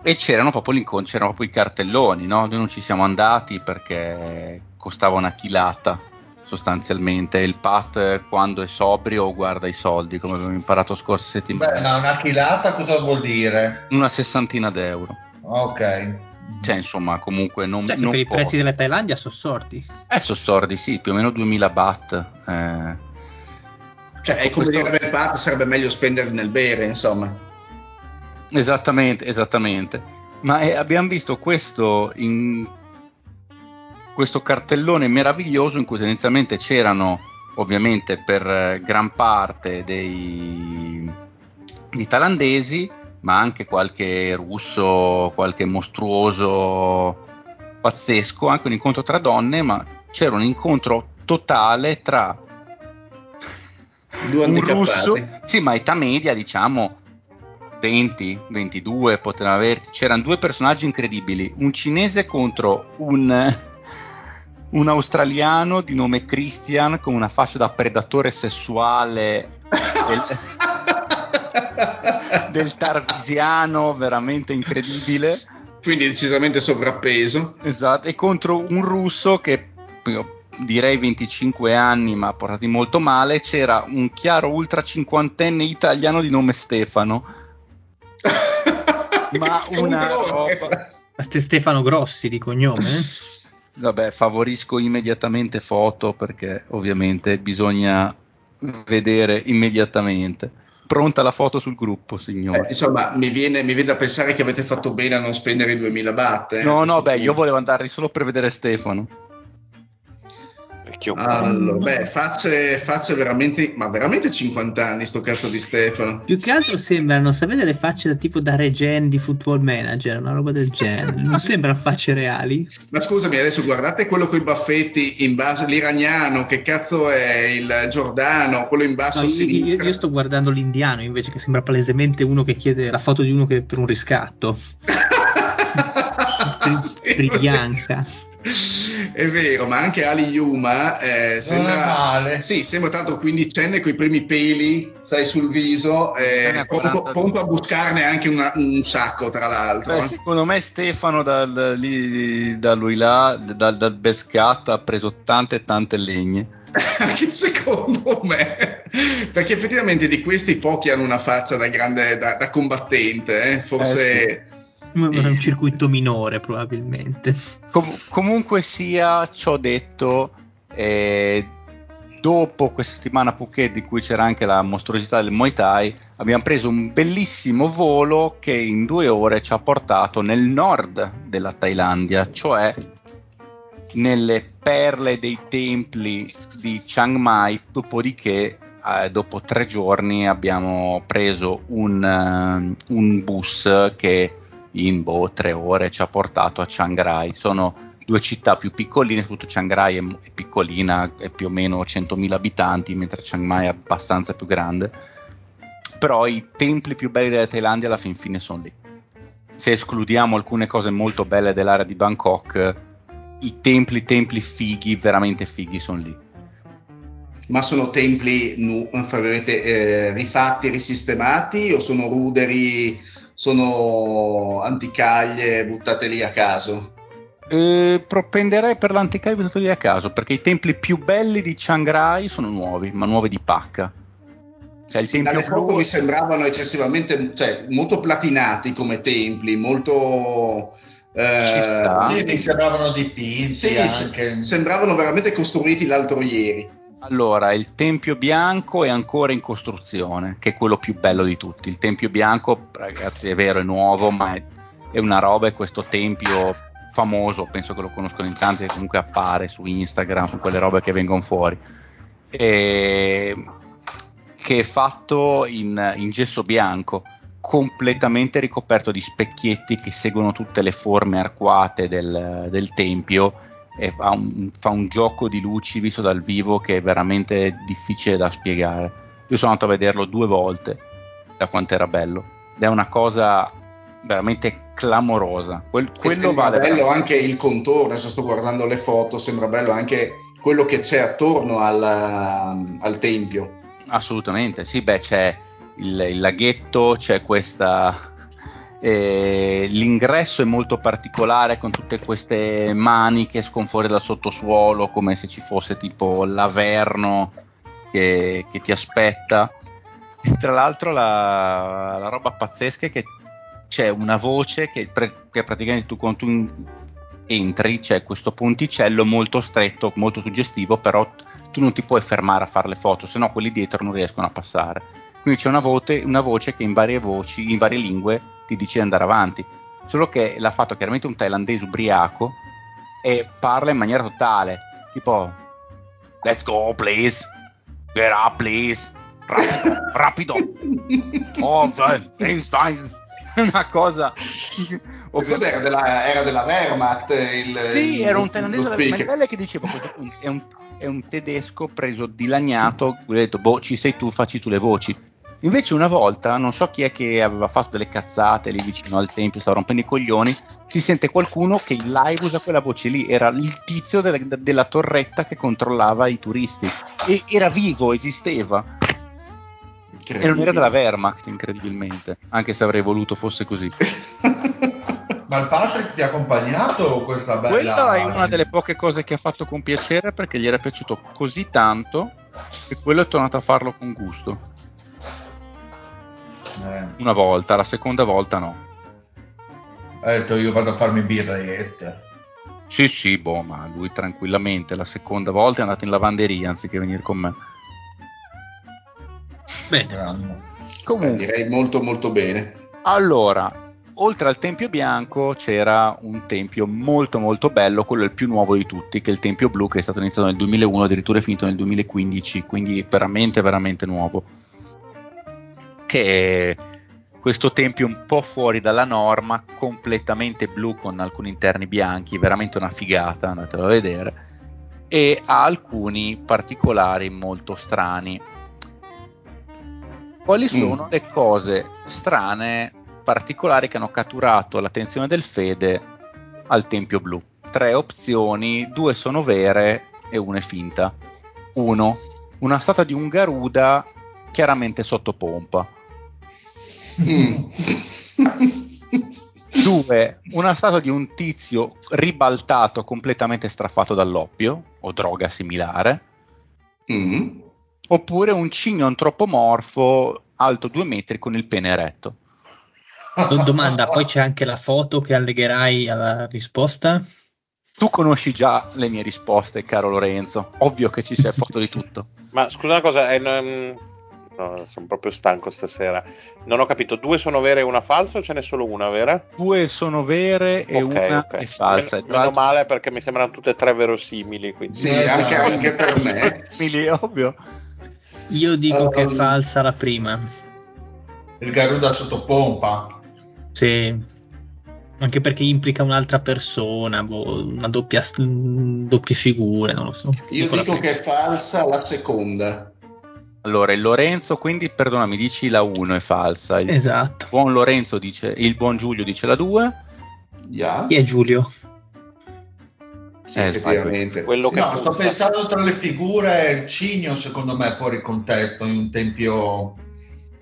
E c'erano proprio, c'erano proprio i cartelloni, no? Noi non ci siamo andati perché costava una chilata sostanzialmente. Il Pat quando è sobrio guarda i soldi, come abbiamo imparato scorsa Beh, settimana. ma una chilata cosa vuol dire? Una sessantina d'euro. Ok. Cioè, insomma, comunque non, Cioè, non per i prezzi della Thailandia sono sorti. Eh, sono sordi, sì, più o meno 2000 baht. eh. Cioè, è come Questo- direbbe il Pat, sarebbe meglio spenderli nel bere, insomma. Esattamente, esattamente. Ma eh, abbiamo visto questo, in, questo cartellone meraviglioso in cui tendenzialmente c'erano ovviamente per eh, gran parte dei, dei thailandesi, ma anche qualche russo, qualche mostruoso pazzesco, anche un incontro tra donne, ma c'era un incontro totale tra Due un russo, sì, ma età media, diciamo 20, 22, potevano averti. C'erano due personaggi incredibili: un cinese contro un, un australiano di nome Christian con una faccia da predatore sessuale del, del tarvisiano, veramente incredibile. Quindi decisamente sovrappeso. Esatto, e contro un russo che direi 25 anni, ma portati molto male, c'era un chiaro ultra cinquantenne italiano di nome Stefano. Ma una roba. Ste Stefano Grossi di cognome. eh? Vabbè, favorisco immediatamente foto perché ovviamente bisogna vedere immediatamente. Pronta la foto sul gruppo, Eh, signore. insomma, mi viene, mi viene da pensare che avete fatto bene a non spendere i 2000 baht. eh, No, no, beh, io volevo andare solo per vedere Stefano. Vecchio. Allora, beh, facce, facce veramente, ma veramente 50 anni sto cazzo di Stefano. Più che altro sembrano, sapete le facce da tipo da regen di football manager, una roba del genere. Non sembrano facce reali. Ma scusami, adesso guardate quello con i baffetti in basso, l'iraniano, che cazzo è il Giordano, quello in basso No, a io, io- sinistra. io sto guardando l'indiano invece che sembra palesemente uno che chiede la foto di uno che per un riscatto. Tribianca. È vero, ma anche Ali Yuma eh, sembra, sì, sembra tanto quindicenne con i primi peli, sai, sul viso, eh, pronto, 42. pronto a buscarne anche una- un sacco, tra l'altro. Beh, secondo me Stefano dal, lì, da lui là, dal, dal Bescat ha preso tante e tante legne. anche secondo me, perché effettivamente di questi pochi hanno una faccia da grande, da, da combattente, eh, forse... È un circuito minore probabilmente. Com- comunque sia, ciò detto, eh, dopo questa settimana Phuket di cui c'era anche la mostruosità del Muay Thai, abbiamo preso un bellissimo volo che in due ore ci ha portato nel nord della Thailandia, cioè nelle perle dei templi di Chiang Mai, dopodiché eh, dopo tre giorni abbiamo preso un, eh, un bus che in boh, tre ore ci ha portato a Chiang Rai. Sono due città più piccoline, soprattutto Chiang Rai è, è piccolina, è più o meno 100.000 abitanti, mentre Chiang Mai è abbastanza più grande. Però i templi più belli della Thailandia alla fin fine sono lì. Se escludiamo alcune cose molto belle dell'area di Bangkok, i templi, templi fighi, veramente fighi, sono lì. Ma sono templi nu- eh, rifatti, risistemati o sono ruderi, sono anticaglie buttate lì a caso? Eh, propenderei per l'antica buttato lì a caso perché i templi più belli di Chiang Rai sono nuovi, ma nuovi di pacca. Cioè il Sì, tempio foto mi sembravano eccessivamente, cioè molto platinati come templi, molto... eh, Ci sta. Sì, mi sembravano dipinti sì, anche. sembravano veramente costruiti l'altro ieri. Allora, il Tempio Bianco è ancora in costruzione, che è quello più bello di tutti. Il Tempio Bianco, ragazzi, è vero, è nuovo, ma è, è una roba, è questo tempio famoso, penso che lo conoscono in tanti, che comunque appare su Instagram, quelle robe che vengono fuori. E- che è fatto in, in gesso bianco, completamente ricoperto di specchietti che seguono tutte le forme arcuate del, del tempio e fa un, fa un gioco di luci visto dal vivo che è veramente difficile da spiegare. Io sono andato a vederlo due volte da quanto era bello ed è una cosa veramente clamorosa. Quel- quello vale bello veramente. anche il contorno, adesso sto guardando le foto, sembra bello anche quello che c'è attorno al, al tempio. Assolutamente, sì, beh, c'è il, il laghetto, c'è questa. Eh, l'ingresso è molto particolare con tutte queste mani che escono fuori dal sottosuolo, come se ci fosse tipo l'averno che, che ti aspetta. E tra l'altro, la, la roba pazzesca è che c'è una voce che, pre- che praticamente tu quando tu in- entri c'è questo ponticello molto stretto, molto suggestivo, però tu non ti puoi fermare a fare le foto, se no quelli dietro non riescono a passare. Quindi c'è una, voce, una voce che in varie voci, in varie lingue, ti dice di andare avanti. Solo che l'ha fatto chiaramente un thailandese ubriaco e parla in maniera totale, tipo Let's go please, get up please, Rapido, rapido, oh, una cosa... Cos'era della, era della Wehrmacht? Il, Sì, il- era un thailandese, è che diceva questo è un- è un, è un tedesco preso dilaniato, gli ho detto, boh, ci sei tu, facci tu le voci. Invece una volta, non so chi è che aveva fatto delle cazzate lì vicino al tempio, stava rompendo i coglioni, si sente qualcuno che in live usa quella voce lì, era il tizio della, della torretta che controllava i turisti. E era vivo, esisteva. E non era della Wehrmacht, incredibilmente, anche se avrei voluto fosse così. Ma il Patrick ti ha accompagnato questa bella... Quella è una delle poche cose che ha fatto con piacere perché gli era piaciuto così tanto che quello è tornato a farlo con gusto. Eh, Una volta, la seconda volta no. ha detto io vado a farmi birrette. Sì, sì, boh, ma lui tranquillamente. La seconda volta è andato in lavanderia anziché venire con me. Bene, Comunque, direi molto molto bene. allora, oltre al Tempio Bianco c'era un tempio molto molto bello, quello il più nuovo di tutti, che è il Tempio Blu, che è stato iniziato nel 2001, addirittura è finito nel 2015, quindi veramente veramente nuovo. Che è questo tempio un po' fuori dalla norma, completamente blu con alcuni interni bianchi, veramente una figata, andatelo a vedere, e ha alcuni particolari molto strani. Quali sono mm. le cose strane, particolari che hanno catturato l'attenzione del Fede al Tempio Blu? Tre opzioni, due sono vere e una è finta. Uno, una statua di un Garuda chiaramente sotto pompa. Mm. Due, una statua di un tizio ribaltato completamente straffato dall'oppio o droga similare. Mm oppure un cigno antropomorfo alto due metri con il pene eretto. Domanda, poi c'è anche la foto che allegherai alla risposta? Tu conosci già le mie risposte, caro Lorenzo. Ovvio che ci c'è foto di tutto. Ma scusa una cosa, eh, no, sono proprio stanco stasera. Non ho capito, due sono vere e una falsa o ce n'è solo una vera? Due sono vere e okay, una okay. è falsa. Meno, meno male perché mi sembrano tutte e tre verosimili. Quindi. Sì, anche, anche per me. Simili, ovvio. Io dico uh, che è ehm, falsa la prima. Il Garuda sotto pompa. Sì. Anche perché implica un'altra persona, boh, una doppia, doppia figura, non lo so. Io dico, dico che è falsa la seconda. Allora, il Lorenzo, quindi, perdonami, dici la 1 è falsa. Il esatto. buon Lorenzo dice, il buon Giulio dice la 2. Yeah. Chi è Giulio? Sì, eh, effettivamente. Quello sì, no, sto pensando tra le figure, il cigno secondo me è fuori contesto in un tempio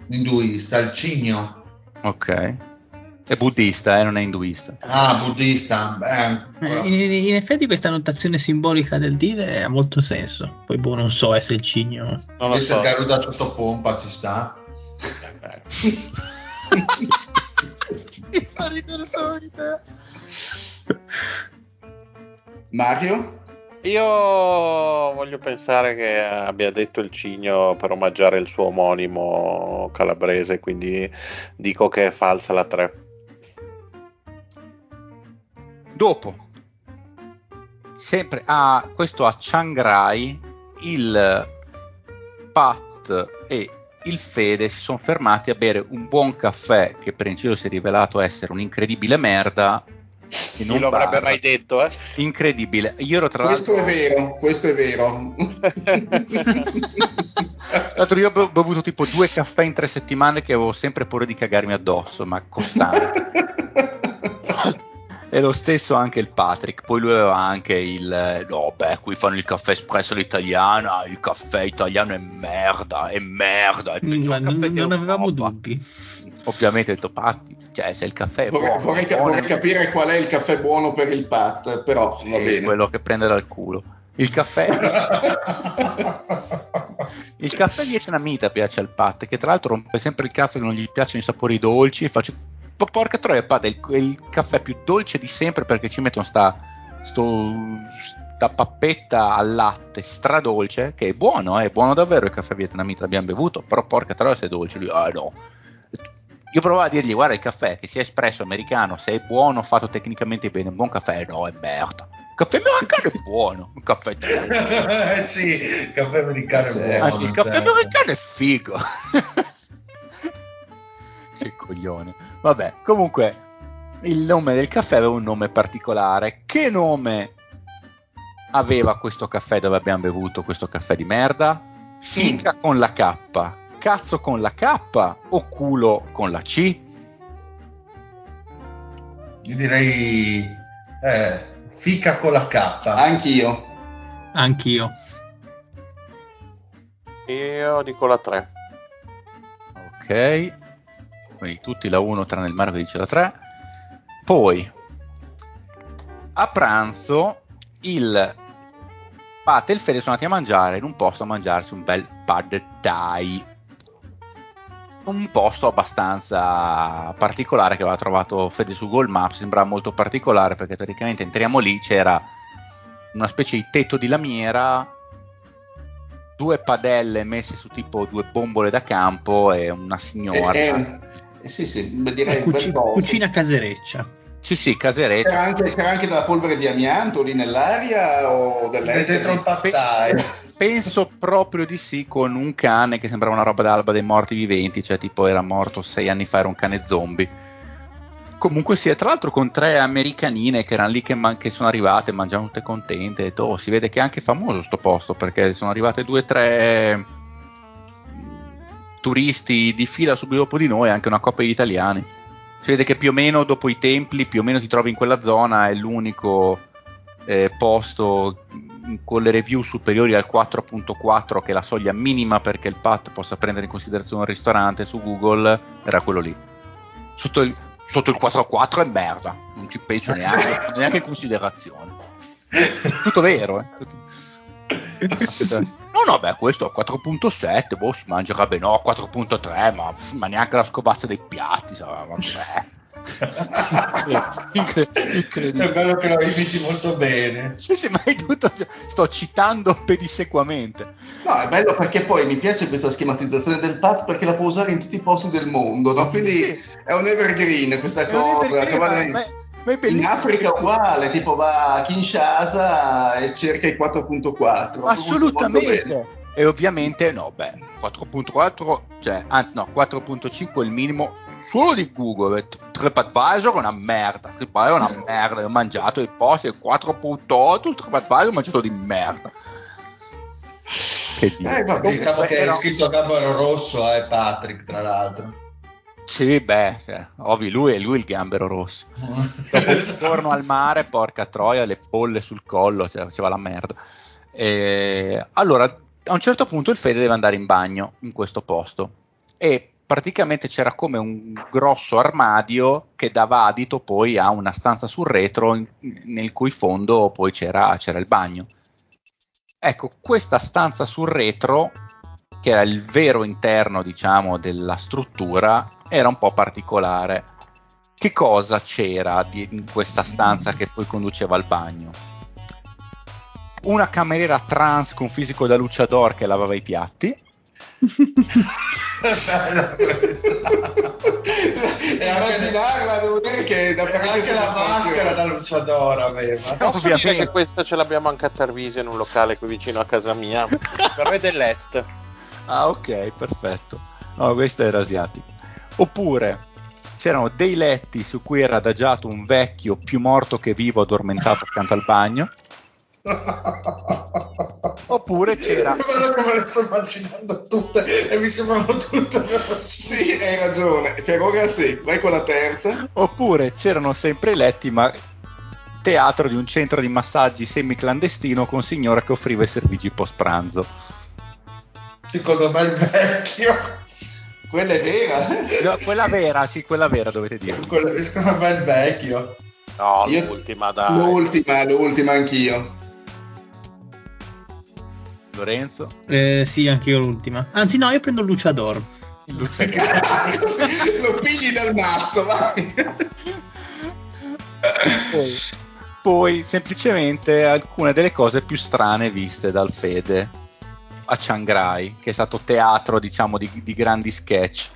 induista, il cigno. Ok. È buddista, eh, non è induista. Ah, buddista. Beh, eh, in, in, effetti questa notazione simbolica del dire ha molto senso. Poi boh, non so eh, se il cigno... Non lo so. il Garuda sotto pompa ci sta. Mi fa ridere solo di te. Mario? Io voglio pensare che abbia detto il cigno per omaggiare il suo omonimo calabrese, quindi dico che è falsa la 3. Dopo, sempre a questo a Chiang Rai, il Pat e il Fede si sono fermati a bere un buon caffè che per inciso si è rivelato essere un'incredibile merda chi lo avrebbe mai detto, eh? Incredibile. Io ero tra questo l'altro... è vero, questo è vero. tra l'altro io ho bevuto tipo due caffè in tre settimane che avevo sempre paura di cagarmi addosso, ma costante. e lo stesso anche il Patrick. Poi lui aveva anche il no, beh, qui fanno il caffè espresso all'italiano. Il caffè italiano è merda, è merda. È ma non, non avevamo dubbi ovviamente ho detto Patti, cioè se il caffè è vorrei, buono, vorrei, buono, vorrei capire qual è il caffè buono per il Pat, però va bene. quello che prende dal culo. Il caffè il caffè vietnamita piace al Pat, che tra l'altro rompe sempre il cazzo che non gli piacciono i sapori dolci e faccio porca troia, Pat è il, è il, caffè più dolce di sempre perché ci mettono sta sto, sta pappetta al latte stradolce che è buono, eh, è buono davvero il caffè vietnamita l'abbiamo bevuto, però porca troia se è dolce, lui ah no io provavo a dirgli guarda il caffè che sia espresso americano, se è buono, fatto tecnicamente bene, un buon caffè, no, è merda. Il caffè americano è buono, il caffè italiano. sì, il caffè americano è buono. Anzi, il caffè certo. americano è figo. che coglione. Vabbè, comunque, il nome del caffè aveva un nome particolare. Che nome aveva questo caffè dove abbiamo bevuto questo caffè di merda? Fica mm. con la K cazzo con la K o culo con la C? Io direi eh, fica con la K. Anch'io. Anch'io. Io dico la 3. Ok. Quindi tutti la 1 tranne il Mario che dice la 3. Poi a pranzo il Pat e il Fede sono andati a mangiare in un posto a mangiarsi un bel pad thai un posto abbastanza particolare che aveva trovato Fede su Google Maps, sembrava molto particolare perché teoricamente entriamo lì, c'era una specie di tetto di lamiera, due padelle messe su tipo due bombole da campo e una signora. E, Eh sì, sì, beh, direi Eh, cuci- bel po'. cucina casereccia. Sì, sì, casereccia. C'era anche, c'era anche della polvere di amianto lì nell'aria o dentro il. Penso proprio di sì, con un cane che sembrava una roba d'alba dei morti viventi, cioè tipo era morto sei anni fa, era un cane zombie. Comunque sì, e tra l'altro con tre americanine che erano lì che, man- che sono arrivate, mangiavano tutte contente, ho detto, oh, si vede che è anche famoso sto posto, perché sono arrivate due o tre turisti di fila subito dopo di noi, anche una coppia di italiani. Si vede che più o meno dopo i templi, più o meno ti trovi in quella zona, è l'unico eh, posto con le review superiori al 4.4 che è la soglia minima perché il PAT possa prendere in considerazione un ristorante su Google era quello lì sotto il, sotto il 4.4 è merda non ci penso neanche, neanche in considerazione tutto vero eh? Tutto- no no beh questo è 4.7 boh si mangerà bene no 4.3 ma, ma neanche la scobazza dei piatti sa, vabbè. Incre- È incredibile bello che lo imiti molto bene. sì, sì, ma è tutto. Sto citando pedissequamente. No, è bello perché poi mi piace questa schematizzazione del PAT perché la può usare in tutti i posti del mondo, no? Quindi Sì. è un evergreen questa È cosa. evergreen, in-. Africa uguale, tipo va a Kinshasa e cerca i 4.4. Molto Assolutamente. E ovviamente, no, beh, 4.4, cioè, anzi, no, 4.5 è il minimo solo di Google. TripAdvisor è una merda. TripAdvisor è una merda. Ho mangiato i posti 4.8. TripAdvisor ho mangiato di merda. Che. Eh, vabbè, Diciamo che è scritto a gambero rosso, è Patrick, tra l'altro. Sì, beh, cioè, ovvio, lui è lui il gambero rosso. Giorno al mare, porca troia, le polle sul collo, cioè, faceva la merda. E, allora, a un certo punto il Fede deve andare in bagno in questo posto e praticamente c'era come un grosso armadio che dava adito poi a una stanza sul retro in- nel cui fondo poi c'era, c'era il bagno. Ecco, questa stanza sul retro, che era il vero interno, diciamo, della struttura, era un po' particolare. Che cosa c'era di- in questa stanza che poi conduceva al bagno? Una cameriera trans con fisico da luciador che lavava i piatti. E a immaginarla, devo dire che da anche la maschera da luciadora aveva. Posso dire Ovviamente. che questa ce l'abbiamo anche a Tarvisio in un locale qui vicino a casa mia. Per me dell'est. Ah, ok, perfetto. No, questo era asiatico. Oppure c'erano dei letti su cui era adagiato un vecchio più morto che vivo addormentato accanto al bagno. Oppure c'era Guarda come le sto immaginando tutte e mi sembrano tutte Sì, hai ragione. Per ora sì, vai con la terza. Oppure c'erano sempre i letti, ma teatro di un centro di massaggi semi-clandestino con signora che offriva i servigi post pranzo. Secondo me il vecchio. Quella è vera. No, quella vera, sì, quella vera dovete dire. Quello- Secondo me il vecchio. No, Io- l'ultima, dai. L'ultima, l'ultima anch'io. Lorenzo? Eh, sì, anche io l'ultima. Anzi, no, io prendo il Luciador. Lo pigli dal mazzo, vai. Poi, poi, semplicemente alcune delle cose più strane viste dal Fede a Chiang Rai, che è stato teatro, diciamo, di, di grandi sketch.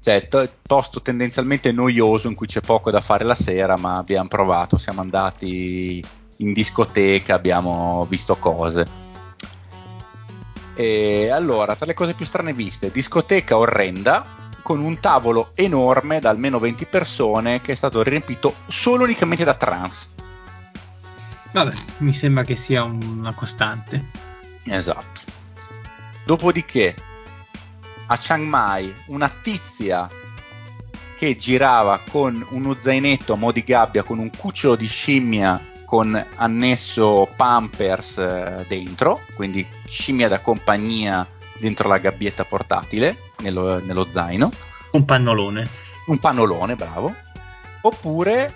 Cioè, to- posto tendenzialmente noioso in cui c'è poco da fare la sera, ma abbiamo provato, siamo andati in discoteca, abbiamo visto cose. E allora, tra le cose più strane viste, discoteca orrenda, con un tavolo enorme da almeno 20 persone che è stato riempito solo unicamente da trans. Vabbè, mi sembra che sia una costante. Esatto. Dopodiché, a Chiang Mai, una tizia che girava con uno zainetto a mo' di gabbia con un cucciolo di scimmia con annesso Pampers eh, dentro, quindi scimmia da compagnia dentro la gabbietta portatile, nello, nello zaino. Un pannolone. un pannolone, bravo. Oppure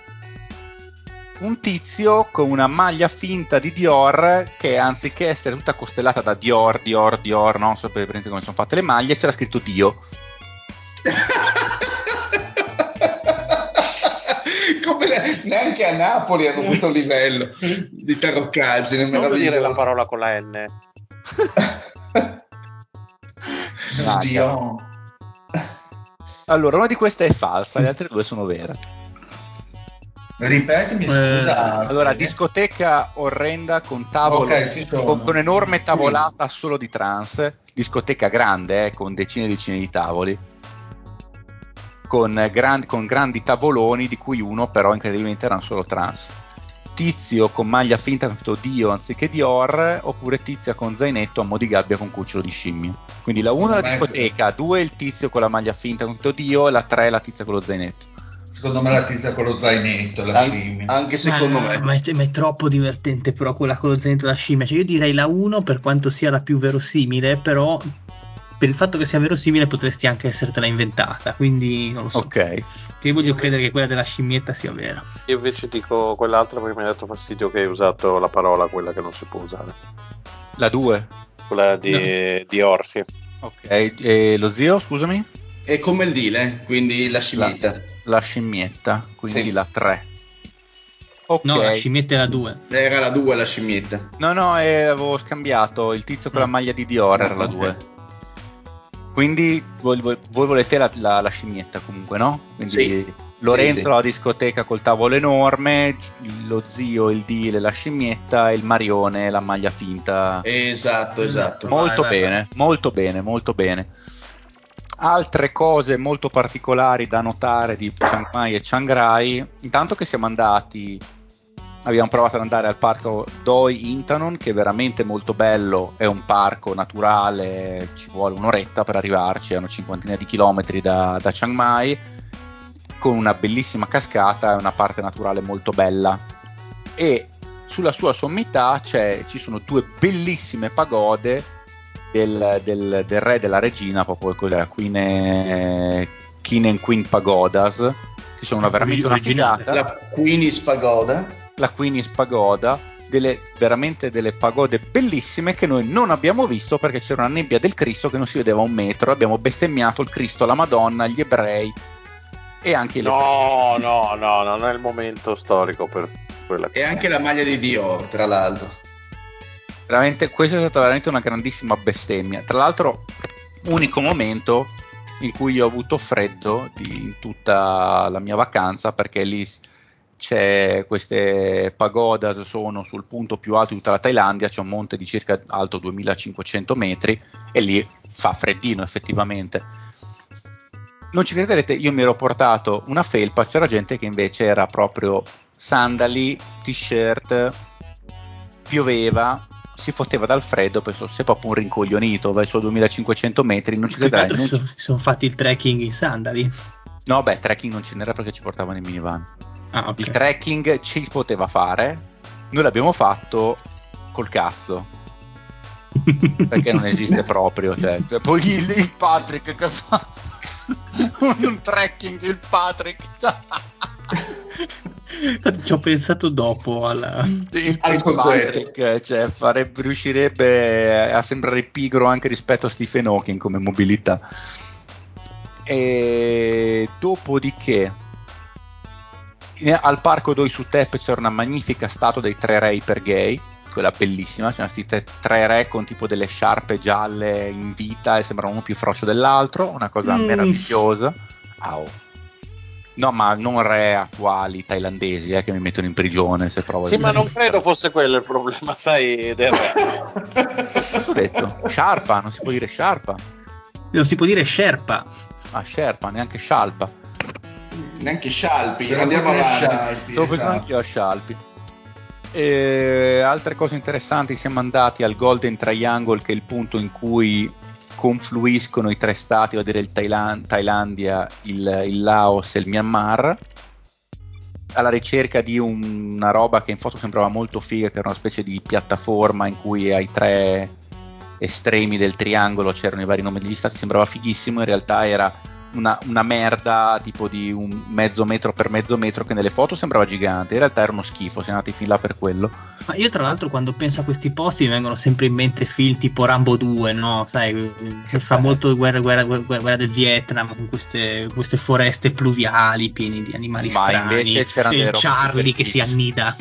un tizio con una maglia finta di Dior che anziché essere tutta costellata da Dior, Dior, Dior, non so per come sono fatte le maglie, c'era scritto Dio. Come le- neanche a Napoli hanno questo livello di taroccaggine Non dire la parola con la N. Dio. Allora, una di queste è falsa, le altre due sono vere. Ripetimi, Eh, scusa. Allora, perché- discoteca orrenda con tavolo, Ok, ci sono. con, con enorme tavolata solo di trance, discoteca grande eh, con decine e decine di tavoli, con, eh, gran- con grandi tavoloni di cui uno però incredibilmente erano solo trance. Tizio con maglia finta con scritto Dio anziché Dior, oppure tizia con zainetto a mo' di gabbia con cucciolo di scimmio. Quindi la 1 è la discoteca, 2 è il tizio con la maglia finta con scritto Dio, e la 3 è la tizia con lo zainetto. Secondo me la tizia con lo zainetto, la An- scimmia. anche secondo Ma- me. Ma è, ma è troppo divertente, però, quella con lo zainetto da scimmia. Cioè, io direi la 1 per quanto sia la più verosimile, però per il fatto che sia verosimile potresti anche essertela inventata. Quindi non lo so. Ok. Io voglio credere che quella della scimmietta sia vera. Io invece dico quell'altra perché mi ha dato fastidio che hai usato la parola quella che non si può usare. La 2. Quella di, di Orsi. Ok. E lo zio, scusami? È come il dile, quindi la scimmietta. La scimmietta, quindi Sì. la 3. Ok. No, la scimmietta è la 2. Era la 2 la scimmietta. No, no, eh, avevo scambiato il tizio con la Mm. maglia di Dior, era la Ok. 2. Quindi voi, voi- voi volete la, la- la scimmietta comunque, no? Quindi Sì. Lorenzo Sì, sì. alla discoteca col tavolo enorme, lo zio, il Dile, la scimmietta e il Marione, la maglia finta. Esatto, esatto. molto vai, vai, bene, molto bene, molto bene. Altre cose molto particolari da notare di Chiang Mai e Chiang Rai, intanto che siamo andati, abbiamo provato ad andare al parco Doi Intanon, che è veramente molto bello, è un parco naturale, ci vuole un'oretta per arrivarci, è una cinquantina di chilometri da, da Chiang Mai, con una bellissima cascata e una parte naturale molto bella. E sulla sua sommità ci sono due bellissime pagode del, del- del re e della regina, proprio quella della Queen, e- King and Queen Pagodas, che sono una, veramente una figata. La Queen's Pagoda. La Queen's Pagoda, delle, veramente delle pagode bellissime che noi non abbiamo visto perché c'era una nebbia del Cristo che non si vedeva a un metro. Abbiamo bestemmiato il Cristo, la Madonna, gli ebrei e anche i No, no, no, non è il momento storico per quella E anche la maglia di Dior, tra l'altro. Veramente, questa è stata veramente una grandissima bestemmia. Tra l'altro, unico momento in cui ho avuto freddo di- in tutta la mia vacanza perché lì c'è queste pagodas sono sul punto più alto di tutta la Thailandia, c'è un monte di circa alto 2500 metri e lì fa freddino effettivamente. Non ci crederete, io mi ero portato una felpa, c'era gente che invece era proprio sandali, t-shirt, pioveva, si fotteva dal freddo, penso sei proprio un rincoglionito, vai su a 2500 metri, non ci crederai. non sono, sono fatti il trekking in sandali. No, beh, trekking non ce n'era perché ci portavano in minivan. Ah, ok. Il trekking ci poteva fare, noi l'abbiamo fatto col cazzo, perché non esiste proprio. Cioè, poi il, il Patrick che fa un trekking, il Patrick. Ci ho pensato dopo alla... il, Al. Patrick cioè, farebbe- riuscirebbe a sembrare pigro anche rispetto a Stephen Hawking come mobilità. E dopodiché al parco Doi su Tep c'era una magnifica statua dei tre re per gay, quella bellissima, c'erano questi tre, tre re con tipo delle sciarpe gialle in vita e sembrano uno più frocio dell'altro, una cosa Mm. meravigliosa. Au. No, ma non re attuali thailandesi eh, che mi mettono in prigione se provo a Sì, dire. ma non credo fosse quello il problema, sai, del re. Cosa ho detto? Sciarpa, non si può dire sciarpa. Non si può dire Sherpa. Ah, sciarpa, neanche scialpa. Neanche Scialpi. Però Andiamo avanti. Stavo pensando esatto. anch'io a Scialpi. E altre cose interessanti, siamo andati al Golden Triangle, che è il punto in cui confluiscono i tre stati, vale a dire il Thailand- Thailandia, il, il Laos e il Myanmar, alla ricerca di un- una roba che in foto sembrava molto figa, che era una specie di piattaforma in cui ai tre estremi del triangolo c'erano i vari nomi degli stati, sembrava fighissimo, in realtà era una, una merda tipo di un mezzo metro per mezzo metro che nelle foto sembrava gigante, in realtà era uno schifo, siamo andati fin là per quello. Ma io tra l'altro quando penso a questi posti mi vengono sempre in mente film tipo Rambo 2, no? Sai, che fa molto guerra, guerra, guerra, guerra del Vietnam con queste, queste foreste pluviali piene di animali Ma strani. invece c'erano e delle il Charlie che si annida.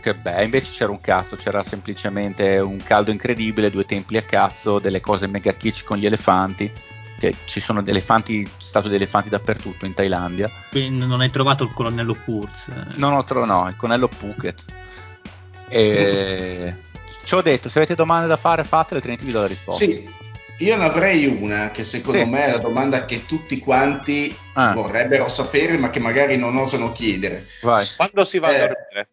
Che beh, invece c'era un cazzo, c'era semplicemente un caldo incredibile, due templi a cazzo, delle cose mega kitsch con gli elefanti. Che ci sono elefanti, statue di elefanti dappertutto in Thailandia. Quindi non hai trovato il colonnello Kurz. eh. Non ho trovato, no, il conello Phuket. E... Ci ho detto, se avete domande da fare, fatele, altrimenti vi do la risposta. Sì, io ne avrei una che secondo Sì. me è la domanda che tutti quanti Ah. vorrebbero sapere, ma che magari non osano chiedere. Vai. Quando si va Eh, a dormire?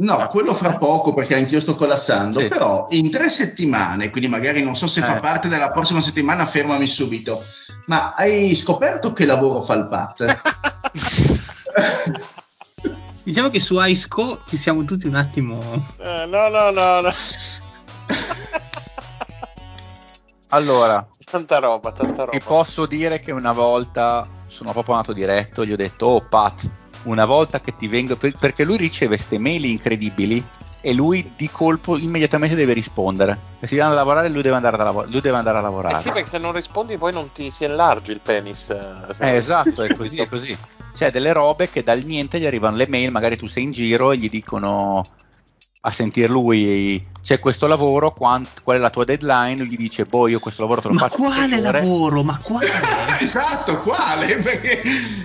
No, quello fra poco perché anch'io sto collassando, Sì. però in tre settimane, quindi magari non so se fa Eh. parte della prossima settimana, fermami subito. Ma hai scoperto che lavoro fa il Pat? Diciamo che su iSco ci siamo tutti un attimo. Eh, no, no, no, no. Allora, Tanta roba, tanta roba. ti posso dire che una volta sono proprio andato diretto, gli ho detto, oh Pat, una volta che ti vengo, per- perché lui riceve queste mail incredibili e lui di colpo immediatamente deve rispondere. Se si vanno a lavorare, lui deve andare, a lav- lui deve andare a lavorare. Eh sì, perché se non rispondi poi non ti si allargi il penis. eh, Eh, esatto, è così, è così. C'è delle robe che dal niente gli arrivano le mail, magari tu sei in giro e gli dicono a sentir lui c'è questo lavoro, quant- qual è la tua deadline? Lui gli dice, boh, io questo lavoro te lo Ma faccio. in quale sei ore." lavoro? Ma quale? esatto, quale? Perché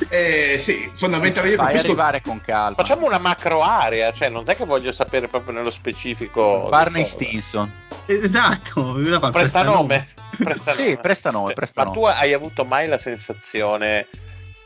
eh, sì, fondamentalmente Fai capisco- arrivare con calma. Facciamo una macro area, cioè non è che voglio sapere proprio nello specifico. Barney. Stinson. esatto. il Prestanome. Prestanome. Sì, prestanome, Ma prestanome. tu hai avuto mai la sensazione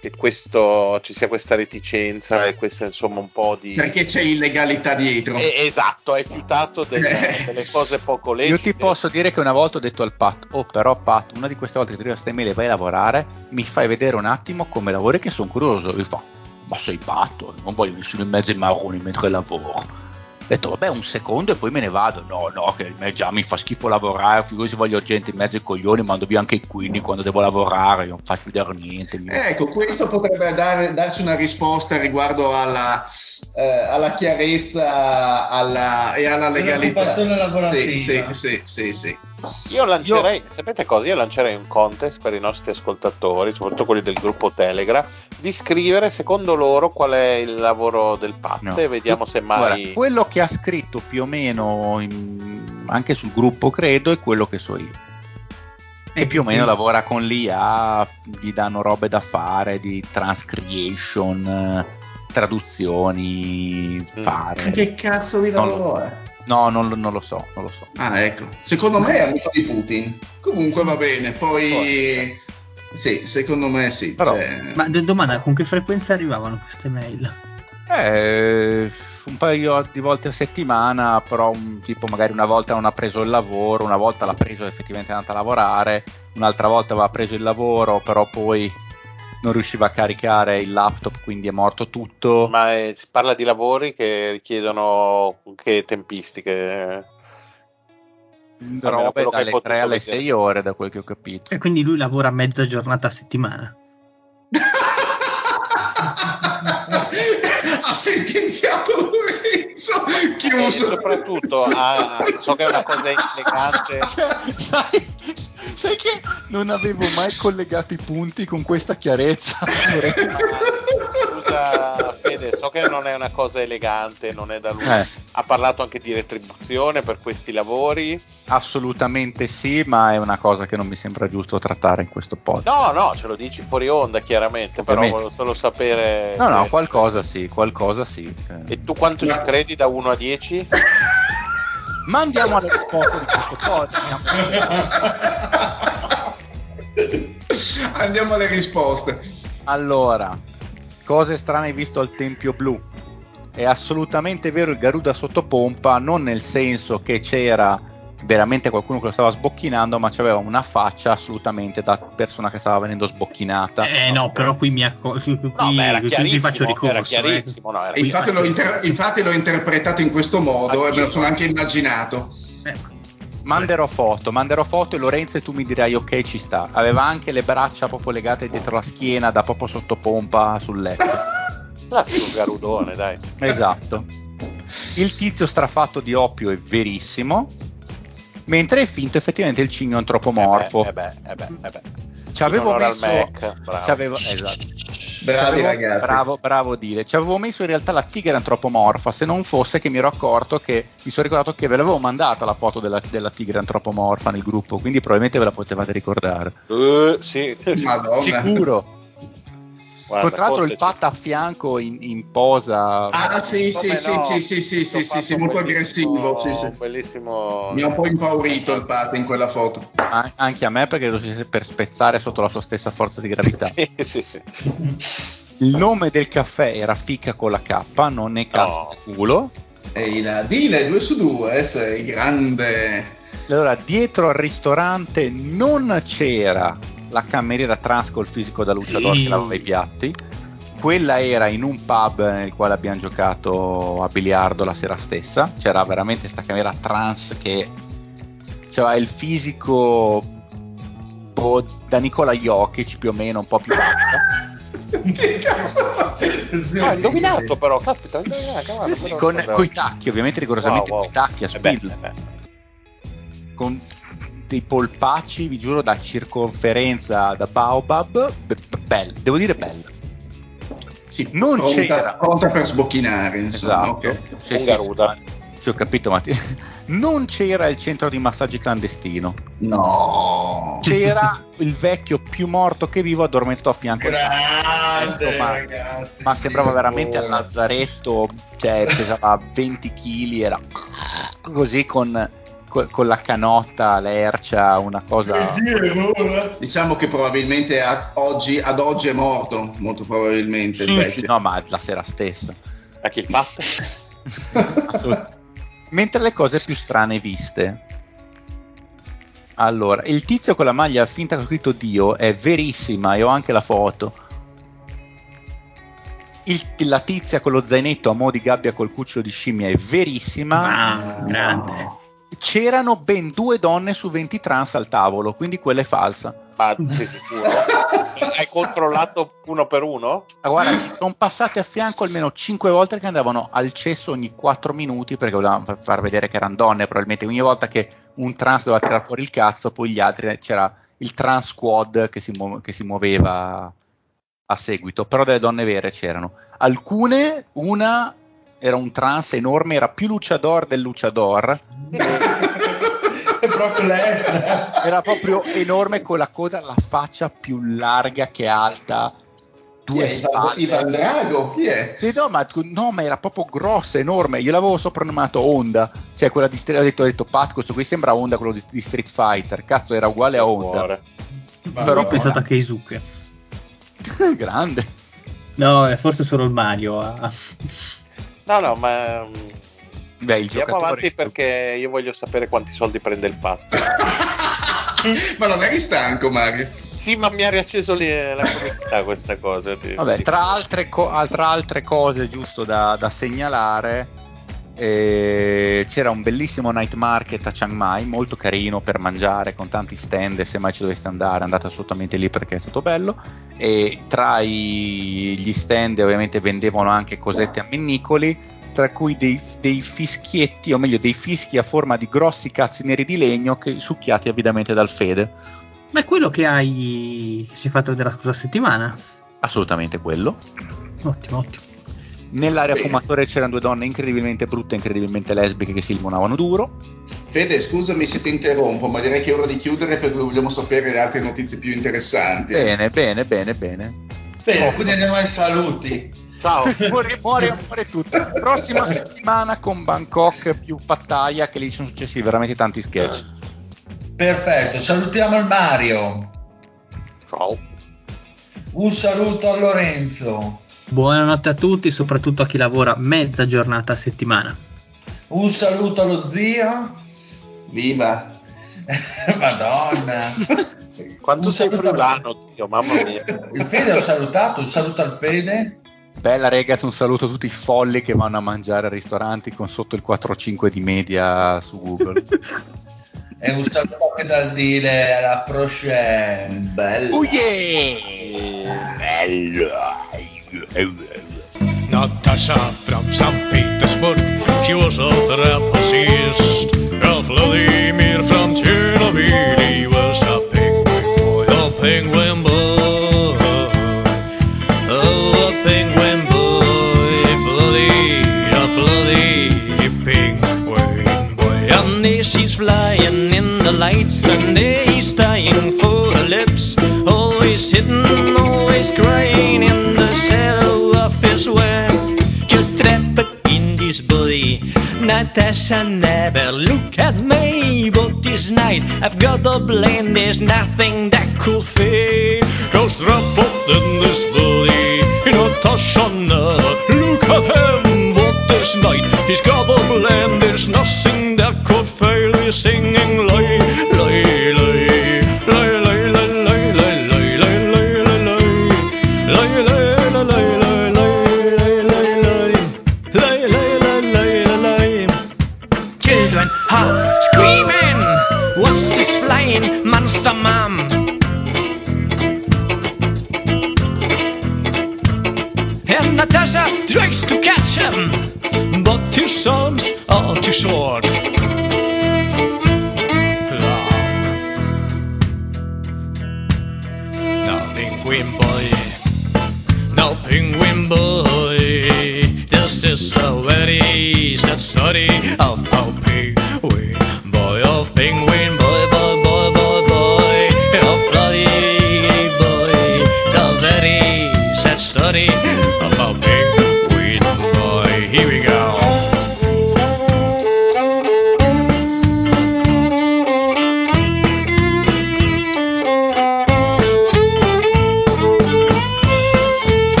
che questo ci sia questa reticenza e questa insomma un po' di perché c'è illegalità dietro. Eh, esatto, hai fiutato delle, Eh. delle cose poco lecite. Io ti posso dire che una volta ho detto al Pat, oh però Pat, una di queste volte che ti arriva questa mail e vai a lavorare, mi fai vedere un attimo come lavori che sono curioso. Io fa, ma sei patto, non voglio nessuno in mezzo ai marroni mentre lavoro. Ho detto, vabbè, un secondo e poi me ne vado. No, no, che me già mi fa schifo lavorare, figurati se voglio gente in mezzo ai coglioni, mando via anche i quindi quando devo lavorare, non faccio vedere niente. Ecco, questo potrebbe dare- darci una risposta riguardo alla, eh, alla chiarezza alla- e alla legalità. Sì, sì, sì, sì, sì. Io lancerei, sapete cosa? Io lancerei un contest per i nostri ascoltatori, soprattutto quelli del gruppo Telegram, di scrivere secondo loro qual è il lavoro del Pat No. e vediamo se mai... Guarda, quello che ha scritto più o meno in- anche sul gruppo, credo, è quello che so io. E più o meno lavora con l'IA, gli danno robe da fare di transcreation, eh, traduzioni, Mm. fare. Che cazzo di lavoro è? No, non, non lo so, non lo so. Ah, ecco. Secondo me è amico di Putin. Comunque va bene, poi... Sì, secondo me sì. Però- cioè- Ma domanda, con che frequenza arrivavano queste mail? Eh, un paio di volte a settimana, però un, tipo magari una volta non ha preso il lavoro, una volta l'ha preso effettivamente è andata a lavorare, un'altra volta aveva preso il lavoro, però poi non riusciva a caricare il laptop, quindi è morto tutto. Ma eh, si parla di lavori che richiedono che tempistiche? almeno robe dalle potuto 3 alle vedere. 6 ore, da quel che ho capito. E quindi lui lavora mezza giornata a settimana. ha sentenziato Lorenzo E chiuso soprattutto, ah, so che è una cosa elegante. sai, sai che non avevo mai collegato i punti con questa chiarezza? Scusa Fede, so che non è una cosa elegante, non è da lui. Eh. Ha parlato anche di retribuzione per questi lavori. Assolutamente sì, ma è una cosa che non mi sembra giusto trattare in questo podcast. No, no, ce lo dici fuori onda chiaramente, però Ovviamente. volevo solo sapere. No, no, qualcosa sì, qualcosa sì. E tu quanto ci credi da 1 a 10? Ma andiamo alle risposte di questo podcast. andiamo alle risposte Allora, cose strane hai visto al Tempio Blu? È assolutamente vero il Garuda sotto pompa, non nel senso che c'era veramente qualcuno che lo stava sbocchinando, ma c'aveva una faccia assolutamente da persona che stava venendo sbocchinata. Eh no, però qui mi acco- qui, No, beh, era qui chiarissimo, faccio ricorso. era eh. no, era infatti, l'ho inter- infatti l'ho interpretato in questo modo e me lo sono anche immaginato Ecco. Manderò foto, manderò foto e Lorenzo e tu mi dirai ok ci sta. Aveva anche le braccia proprio legate dietro la schiena da proprio sotto pompa sul letto. classico garudone, dai. Esatto. Il tizio strafatto di oppio è verissimo, mentre è finto effettivamente il cigno antropomorfo. Eh beh, eh beh, eh beh. Ci avevo messo, Mac, bravo. avevo- esatto. Bravi ragazzi. Bravo, bravo Dile. Ci avevo messo in realtà la tigre antropomorfa, se non fosse che mi ero accorto che mi sono ricordato che ve l'avevo mandata la foto della, della tigre antropomorfa nel gruppo, quindi probabilmente ve la potevate ricordare. Eh, sì, Madonna. Sicuro. Guarda, Tra l'altro il pat a fianco in, in posa. Ah, sì, sì, sì, no? sì, sì, sì, sì, sì, sì, molto aggressivo. Sì, sì. Bellissimo. Mi ha un po' impaurito il Pat in quella foto. An- anche a me perché lo si per spezzare sotto la sua stessa forza di gravità. Sì, sì, sì. Il nome del caffè era Ficca con la K, non è cazzo No. di culo. E il Dile 2 su 2, sei grande. Allora, dietro al ristorante non c'era la cameriera trans col fisico da luciador Sì. che lavava i piatti. Quella era in un pub nel quale abbiamo giocato a biliardo la sera stessa. C'era veramente sta cameriera trans che aveva il fisico boh, da Nicola Jokic più o meno, un po' più bassa. che cazzo? Ah, indovinato però, caspita, indovinato, guarda, però con coi tacchi, ovviamente rigorosamente Wow, wow. coi tacchi a Eh beh, spill. eh beh. con dei polpacci, vi giuro, da circonferenza da Baobab. Be- be- bello, devo dire bello. Sì, Non pronta, c'era. pronta per sbocchinare, insomma. Esatto. ok. Sì, sì, Garuda. sì, sì, ho capito, Matti. Non c'era il centro di massaggi clandestino. No. C'era il vecchio più morto che vivo addormentato a fianco Grande, Ecco, ma- ragazzi. ma sembrava veramente al lazzaretto, cioè pesava 20 kg, era così con, co- con la canotta, l'ercia, una cosa... Che Dio, eh. Diciamo che probabilmente a- oggi, ad oggi è morto, molto probabilmente. il Sì, sì, no, ma la sera stessa. A chi il fatto? Mentre le cose più strane viste. Allora, il tizio con la maglia finta con scritto Dio è verissima e ho anche la foto. Il- la tizia con lo zainetto a mo' di gabbia col cucciolo di scimmia è verissima. Ah, grande. C'erano ben due donne su 20 trans al tavolo, quindi quella è falsa. Ma sei sicuro? Hai controllato uno per uno? Ah, guarda, sono passate a fianco almeno 5 volte che andavano al cesso ogni 4 minuti perché volevano fa- far vedere che erano donne. Probabilmente ogni volta che un trans doveva tirare fuori il cazzo, poi gli altri c'era il trans squad che si, muo- che si muoveva a seguito. Però delle donne vere c'erano. Alcune, una era un trans enorme, era più luciador del luciador. È proprio l'estra. Era proprio enorme con la coda, la faccia più larga che alta. Chi Due è? Ivan, spalle. Ivan Drago? Chi è? Sì, no, ma, no, ma era proprio grossa, enorme. Io l'avevo soprannominato Honda, cioè quella di Street. Ho detto, ho detto Pat, questo qui sembra Honda, quello di, di Street Fighter. Cazzo, era uguale a Honda. Cuore. Però ho pensato a Keisuke. Grande. No, forse solo il Mario. a- No, no, ma mm, Beh, il andiamo avanti perché io voglio sapere quanti soldi prende il patto. Ma non eri stanco, Mario? Sì, ma mi ha riacceso lì la curiosità questa cosa. ti- Vabbè, ti- tra altre, co- tra altre cose, giusto da, da segnalare, eh, c'era un bellissimo night market a Chiang Mai, molto carino per mangiare, con tanti stand, se mai ci doveste andare andate assolutamente lì perché è stato bello. E tra i- gli stand ovviamente vendevano anche cosette ammennicoli, tra cui dei, dei fischietti, o meglio dei fischi a forma di grossi cazzi neri di legno che succhiati avidamente dal Fede. Ma è quello che hai. che ci hai fatto vedere la scorsa settimana. Assolutamente quello. Ottimo, ottimo. Nell'area Bene. fumatore c'erano due donne incredibilmente brutte, incredibilmente lesbiche che si limonavano duro. Fede, scusami se ti interrompo, ma direi che è ora di chiudere perché vogliamo sapere le altre notizie più interessanti. Bene, bene, bene, bene. Bene, quindi andiamo ai saluti. Ciao. muore, muore, muore tutto. Prossima settimana con Bangkok più Pattaya, che lì sono successi veramente tanti sketch. Perfetto, salutiamo il Mario. Ciao. Un saluto a Lorenzo. Buonanotte a tutti, soprattutto a chi lavora mezza giornata a settimana. Un saluto allo zio. Viva! Madonna. Quanto Un sei friulano, zio, mamma mia. Il Fede ho salutato, un saluto al Fede. Bella ragazzi, un saluto a tutti i folli che vanno a mangiare ai ristoranti con sotto il 4-5 di media su Google. E un saluto anche dal dire alla prochaine. Bello! Oh yeah! Natasha from St. Petersburg, she was a